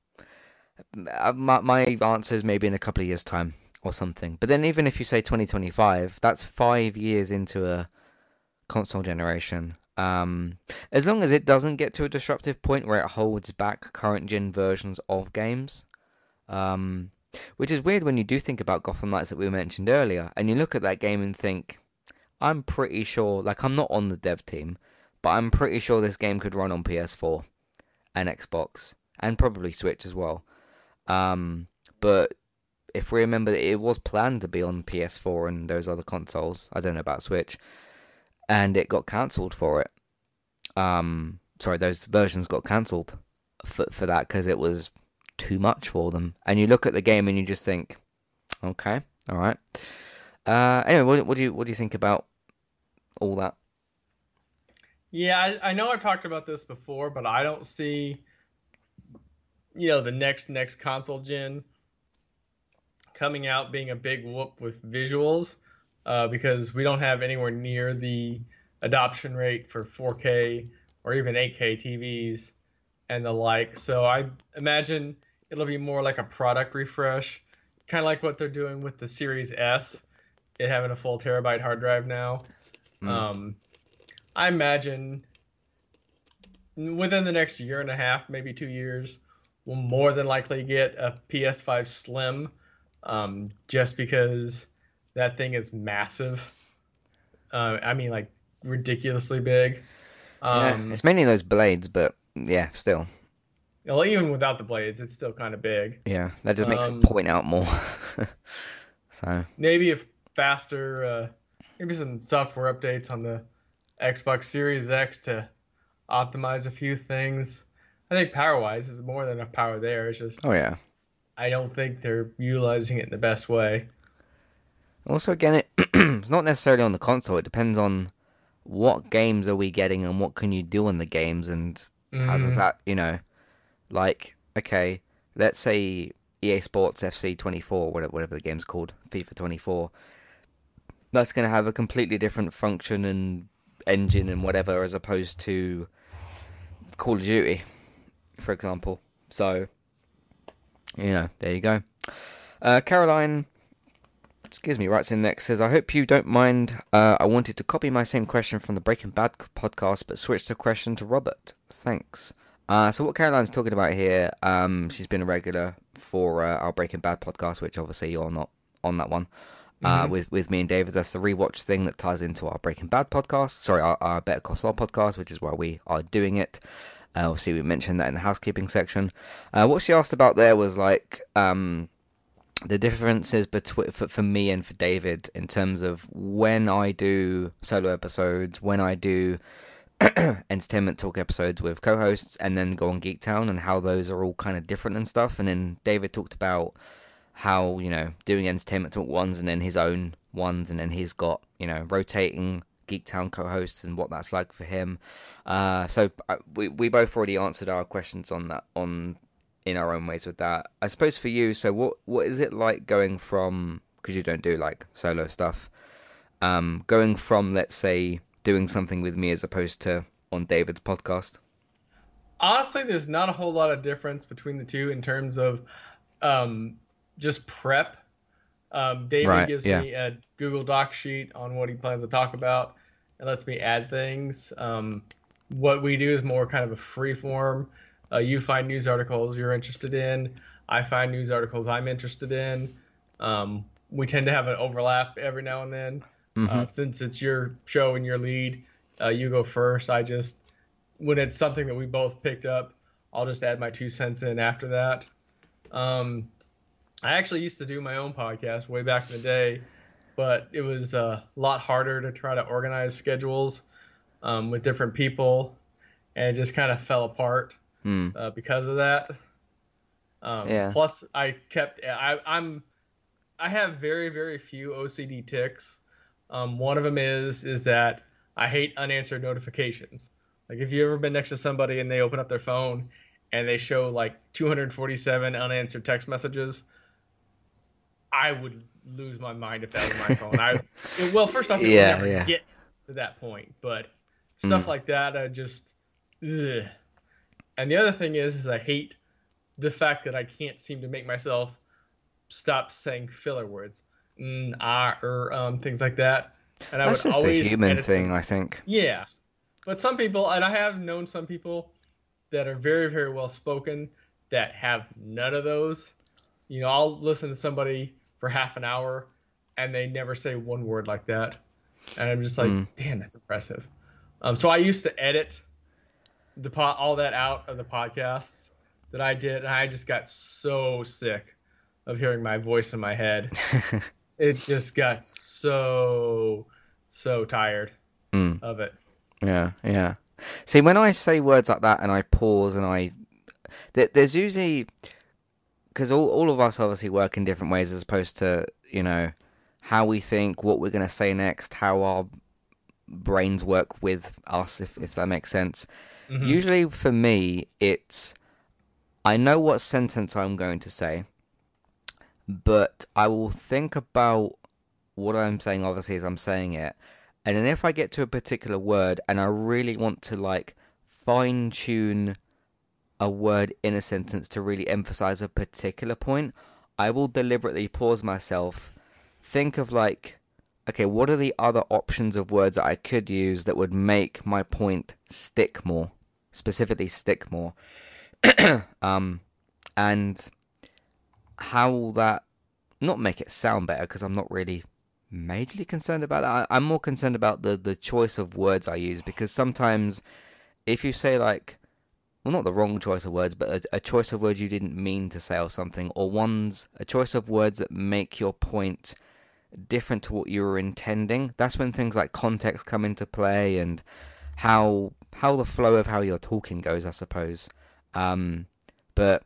uh, my my answer is maybe in a couple of years' time or something. But then, even if you say 2025, that's five years into a console generation. Um, as long as it doesn't get to a disruptive point where it holds back current gen versions of games, um, which is weird when you do think about Gotham Knights that we mentioned earlier, and you look at that game and think, I'm pretty sure, like, I'm not on the dev team, but I'm pretty sure this game could run on PS4 and Xbox, and probably Switch as well. Um, but if we remember that it was planned to be on PS4 and those other consoles, I don't know about Switch, and it got cancelled for it. Um, sorry, those versions got cancelled for for that because it was too much for them. And you look at the game and you just think, okay, all right. Uh, anyway, what, what do you what do you think about all that? Yeah, I, I know I've talked about this before, but I don't see, you know, the next next console gen coming out being a big whoop with visuals, uh, because we don't have anywhere near the adoption rate for 4K or even 8K TVs and the like. So I imagine it'll be more like a product refresh, kind of like what they're doing with the Series S, it having a full terabyte hard drive now. Mm. Um, I imagine within the next year and a half, maybe two years, we'll more than likely get a PS5 Slim, um, just because that thing is massive. Uh, I mean, like ridiculously big. Um, yeah, it's mainly those blades, but yeah, still. Well, even without the blades, it's still kind of big. Yeah, that just makes um, it point out more. So maybe if faster, uh, maybe some software updates on the Xbox Series X to optimize a few things. I think power wise, is more than enough power there. It's just oh yeah. I don't think they're utilizing it in the best way. Also, again, it, it's not necessarily on the console. It depends on what games are we getting and what can you do on the games and how does Mhm. that, you know, like okay, let's say EA Sports FC 24, whatever, the game's called, FIFA 24. That's going to have a completely different function and engine and whatever as opposed to Call of Duty, for example. So, you know, there you go. Uh, Caroline excuse me, writes in next says, I hope you don't mind. Uh, I wanted to copy my same question from the Breaking Bad podcast, but switch the question to Robert. Thanks. Uh, so what Caroline's talking about here, um, she's been a regular for uh, our Breaking Bad podcast, which obviously you're not on that one. Uh, Mhm. with with me and David, that's the rewatch thing that ties into our Breaking Bad podcast. Sorry, our, our Better Call Saul podcast, which is why we are doing it. Uh, obviously, we mentioned that in the housekeeping section. Uh, what she asked about there was like, um, the differences between for, for me and for David in terms of when I do solo episodes, when I do entertainment talk episodes with co-hosts, and then go on Geek Town, and how those are all kind of different and stuff. And then David talked about how you know doing entertainment talk ones, and then his own ones, and then he's got you know rotating Geek Town co-hosts and what that's like for him. Uh, so uh, we we both already answered our questions on that on in our own ways with that. I suppose for you, so what what is it like going from because you don't do like solo stuff, um, going from let's say doing something with me as opposed to on David's podcast. Honestly, there's not a whole lot of difference between the two in terms of um, just prep. Um, David Right, gives yeah. me a Google Doc sheet on what he plans to talk about and lets me add things. Um, what we do is more kind of a free form. Uh, you find news articles you're interested in. I find news articles I'm interested in. Um, we tend to have an overlap every now and then. Mhm. Uh, since it's your show and your lead, uh, you go first. I just, when it's something that we both picked up, I'll just add my two cents in after that. Um, I actually used to do my own podcast way back in the day, but it was uh, a lot harder to try to organize schedules um, with different people, and it just kind of fell apart Hmm. uh, because of that. Um, Yeah. Plus, I kept I, I'm I have very very few OCD tics. Um, one of them is is that I hate unanswered notifications. Like if you ever been next to somebody and they open up their phone and they show like 247 unanswered text messages, I would lose my mind if that was my phone. I well, first off, Yeah, yeah. get to that point, but stuff Mm. like that, I just. Ugh. And the other thing is, is I hate the fact that I can't seem to make myself stop saying filler words, mm, ah, er, um, things like that. And I That's would just a human edit thing. I think. Yeah, but some people, and I have known some people that are very, very well spoken that have none of those. You know, I'll listen to somebody for half an hour, and they never say one word like that, and I'm just like, Mm. damn, that's impressive. Um, so I used to edit the po- all that out of the podcasts that I did, and I just got so sick of hearing my voice in my head. it just got so so tired Mm. of it. Yeah, yeah. See, when I say words like that and I pause and I, there's usually because all all of us obviously work in different ways as opposed to you know how we think, what we're gonna say next, how our brains work with us, if if that makes sense. Mhm. Usually for me, it's I know what sentence I'm going to say, but I will think about what I'm saying, obviously, as I'm saying it. And then if I get to a particular word and I really want to like fine tune a word in a sentence to really emphasize a particular point, I will deliberately pause myself, think of like, okay, what are the other options of words that I could use that would make my point stick more, specifically stick more, um, and how will that not make it sound better because I'm not really majorly concerned about that. I, I'm more concerned about the the choice of words I use because sometimes if you say like well, not the wrong choice of words, but a, a choice of words you didn't mean to say or something, or ones a choice of words that make your point different to what you were intending. That's when things like context come into play and how how the flow of how you're talking goes, I suppose. Um, but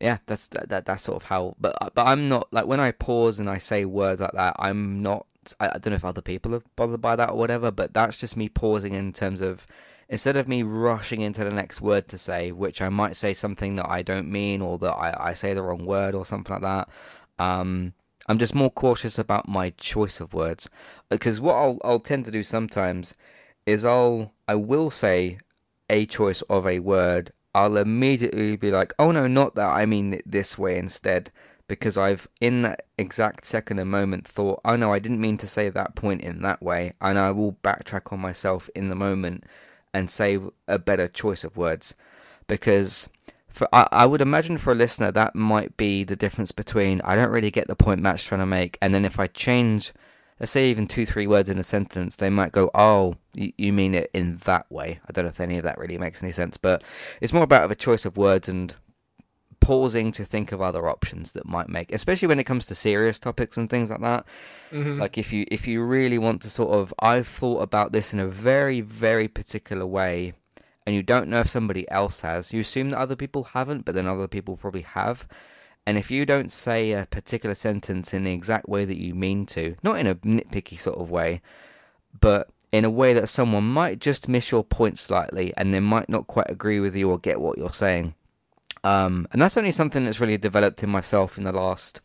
yeah, that's that, that that's sort of how. But but I'm not like when I pause and I say words like that. I'm not. I, I don't know if other people are bothered by that or whatever, but that's just me pausing in terms of instead of me rushing into the next word to say, which I might say something that I don't mean or that I, I say the wrong word or something like that. Um, I'm just more cautious about my choice of words because what I'll I'll tend to do sometimes is I'll I will say a choice of a word. I'll immediately be like, oh no, not that. I mean it this way instead because I've in that exact second and moment thought, oh no, I didn't mean to say that point in that way, and I will backtrack on myself in the moment and say a better choice of words because for I, I would imagine for a listener that might be the difference between I don't really get the point Matt's trying to make, and then if I change, let's say even two three words in a sentence, they might go, oh, you, mean it in that way. I don't know if any of that really makes any sense, but it's more about a choice of words and pausing to think of other options that might make especially when it comes to serious topics and things like that Mhm. like if you if you really want to sort of i've thought about this in a very very particular way and you don't know if somebody else has you assume that other people haven't but then other people probably have and if you don't say a particular sentence in the exact way that you mean to not in a nitpicky sort of way but in a way that someone might just miss your point slightly and they might not quite agree with you or get what you're saying um, and that's only something that's really developed in myself in the last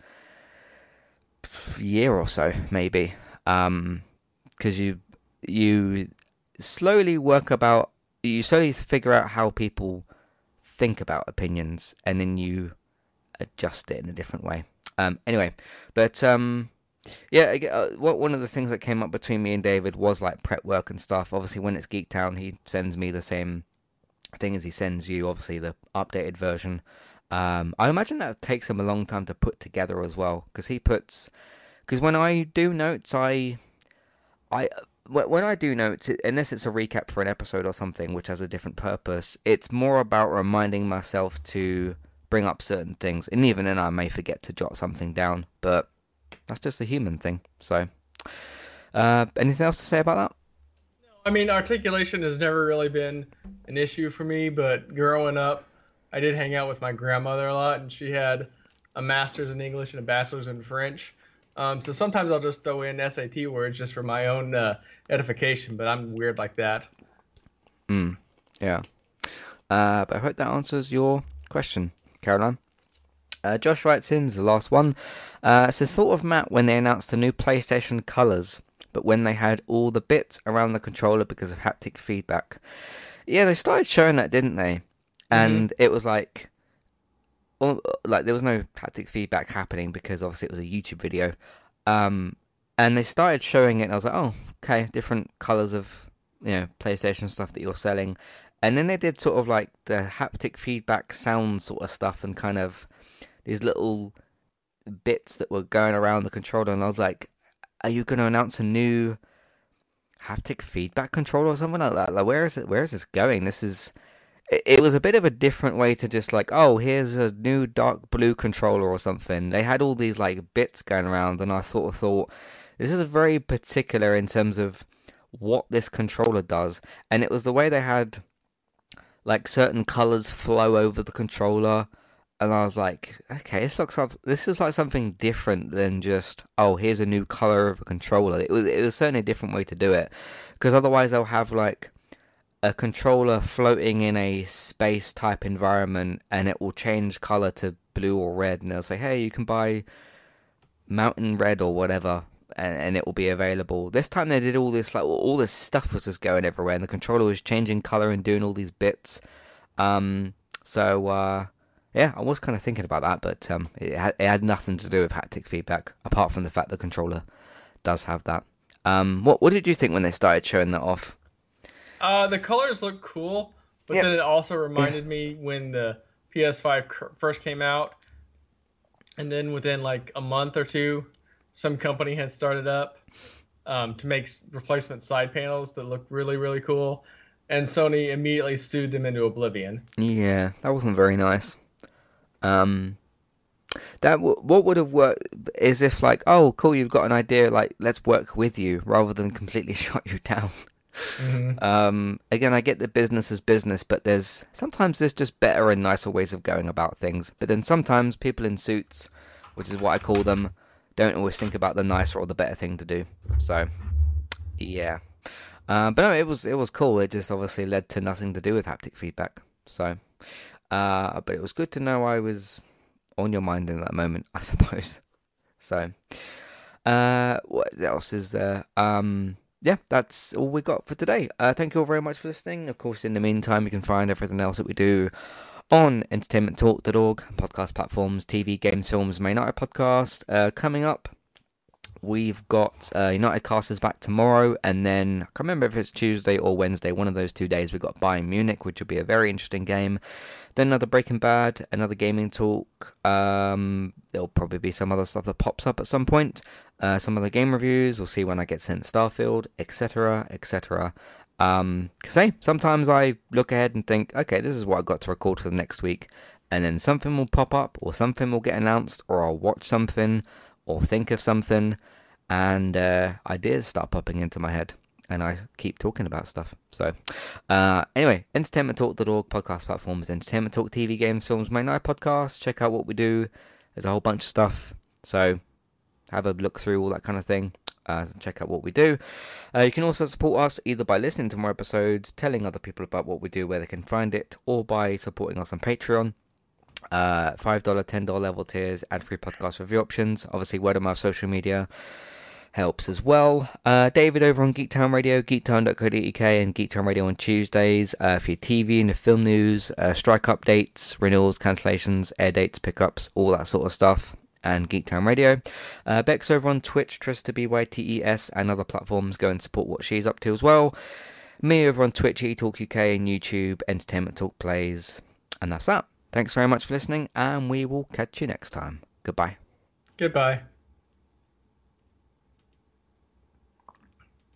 year or so, maybe. Because you you slowly work about you slowly figure out how people think about opinions, and then you adjust it in a different way. Um, anyway, but um, yeah, uh, one of the things that came up between me and David was like prep work and stuff. Obviously, when it's Geek Town, he sends me the same thing as he sends you, obviously the updated version. Um, I imagine that takes him a long time to put together as well, because he puts, because when I do notes, I, I wh- when I do notes, unless it's a recap for an episode or something, which has a different purpose, it's more about reminding myself to bring up certain things, and even then, I may forget to jot something down, but that's just a human thing. So, uh, anything else to say about that? I mean, articulation has never really been an issue for me, but growing up, I did hang out with my grandmother a lot, and she had a master's in English and a bachelor's in French. Um, so sometimes I'll just throw in SAT words just for my own uh, edification, but I'm weird like that. Mm, yeah. Uh, but I hope that answers your question, Caroline. Uh, Josh writes in, the last one. Uh, it says, thought of Matt when they announced the new PlayStation colours, but when they had all the bits around the controller because of haptic feedback. Yeah, they started showing that, didn't they? And it was like, well, like there was no haptic feedback happening because obviously it was a YouTube video. Um, and they started showing it, and I was like, oh, okay, different colours of you know PlayStation stuff that you're selling. And then they did sort of like the haptic feedback sound sort of stuff and kind of these little bits that were going around the controller. And I was like, are you going to announce a new haptic feedback controller or something like that? Like, where is it? Where is this going? This is. It, it was a bit of a different way to just like, oh, here's a new dark blue controller or something. They had all these like bits going around, and I sort of thought, this is very particular in terms of what this controller does. And it was the way they had like certain colors flow over the controller and I was like, okay, this looks like, this is like something different than just oh, here's a new color of a controller. It was it was certainly a different way to do it because otherwise they'll have like a controller floating in a space type environment and it will change color to blue or red and they'll say, hey, you can buy mountain red or whatever and, and it will be available. This time they did all this like all this stuff was just going everywhere, and the controller was changing color and doing all these bits. Um, so uh, yeah, I was kind of thinking about that, but um, it had it had nothing to do with haptic feedback apart from the fact the controller does have that. Um, what what did you think when they started showing that off? Uh, the colors look cool, but Yep. then it also reminded me when the PS5 cr- first came out, and then within like a month or two, some company had started up um, to make replacement side panels that look really really cool. and Sony immediately sued them into oblivion. Yeah, that wasn't very nice. Um, that w- what would have worked is if like, oh, cool, you've got an idea, like let's work with you rather than completely shut you down. Mm-hmm. Um, again, I get the business is business, but there's sometimes there's just better and nicer ways of going about things. But then sometimes people in suits, which is what I call them, don't always think about the nicer or the better thing to do. So, yeah. Uh, but no, it was it was cool. It just obviously led to nothing to do with haptic feedback. So, uh, but it was good to know I was on your mind in that moment, I suppose. So, uh, what else is there? Um, yeah, that's all we got for today. Uh, thank you all very much for listening. Of course, in the meantime, you can find everything else that we do on entertainmenttalk.org, podcast platforms, TV, games, films, May Night podcast. Uh, coming up, we've got uh, United Casters back tomorrow, and then I can't remember if it's Tuesday or Wednesday, one of those two days, we've got Bayern Munich, which will be a very interesting game. Then another Breaking Bad, another gaming talk. Um, there'll probably be some other stuff that pops up at some point. Uh, some other game reviews. We'll see when I get sent Starfield, etc., etc. Um, cause hey, sometimes I look ahead and think, okay, this is what I've got to record for the next week, and then something will pop up, or something will get announced, or I'll watch something, or think of something, and uh, ideas start popping into my head and I keep talking about stuff. So, uh, anyway, entertainmenttalk.org, podcast platforms, Entertainment Talk, TV, games, films, my night podcast. Check out what we do. There's a whole bunch of stuff. So, have a look through all that kind of thing. Uh, check out what we do. Uh, you can also support us either by listening to more episodes, telling other people about what we do, where they can find it, or by supporting us on Patreon. Uh, $5, $10 level tiers, ad free podcast review options. Obviously, word of mouth social media helps as well. Uh, David over on Geektown Radio, geektown.co.uk, and Geektown Radio on Tuesdays uh, for your TV and the film news, uh, strike updates, renewals, cancellations, air dates, pickups, all that sort of stuff. And Geektown Radio. Uh, Beck's over on Twitch, Trista B-Y-T-E-S, and other platforms. Go and support what she's up to as well. Me over on Twitch, eTalk UK, and YouTube, Entertainment Talk Plays. And that's that. Thanks very much for listening, and we will catch you next time. Goodbye. Goodbye.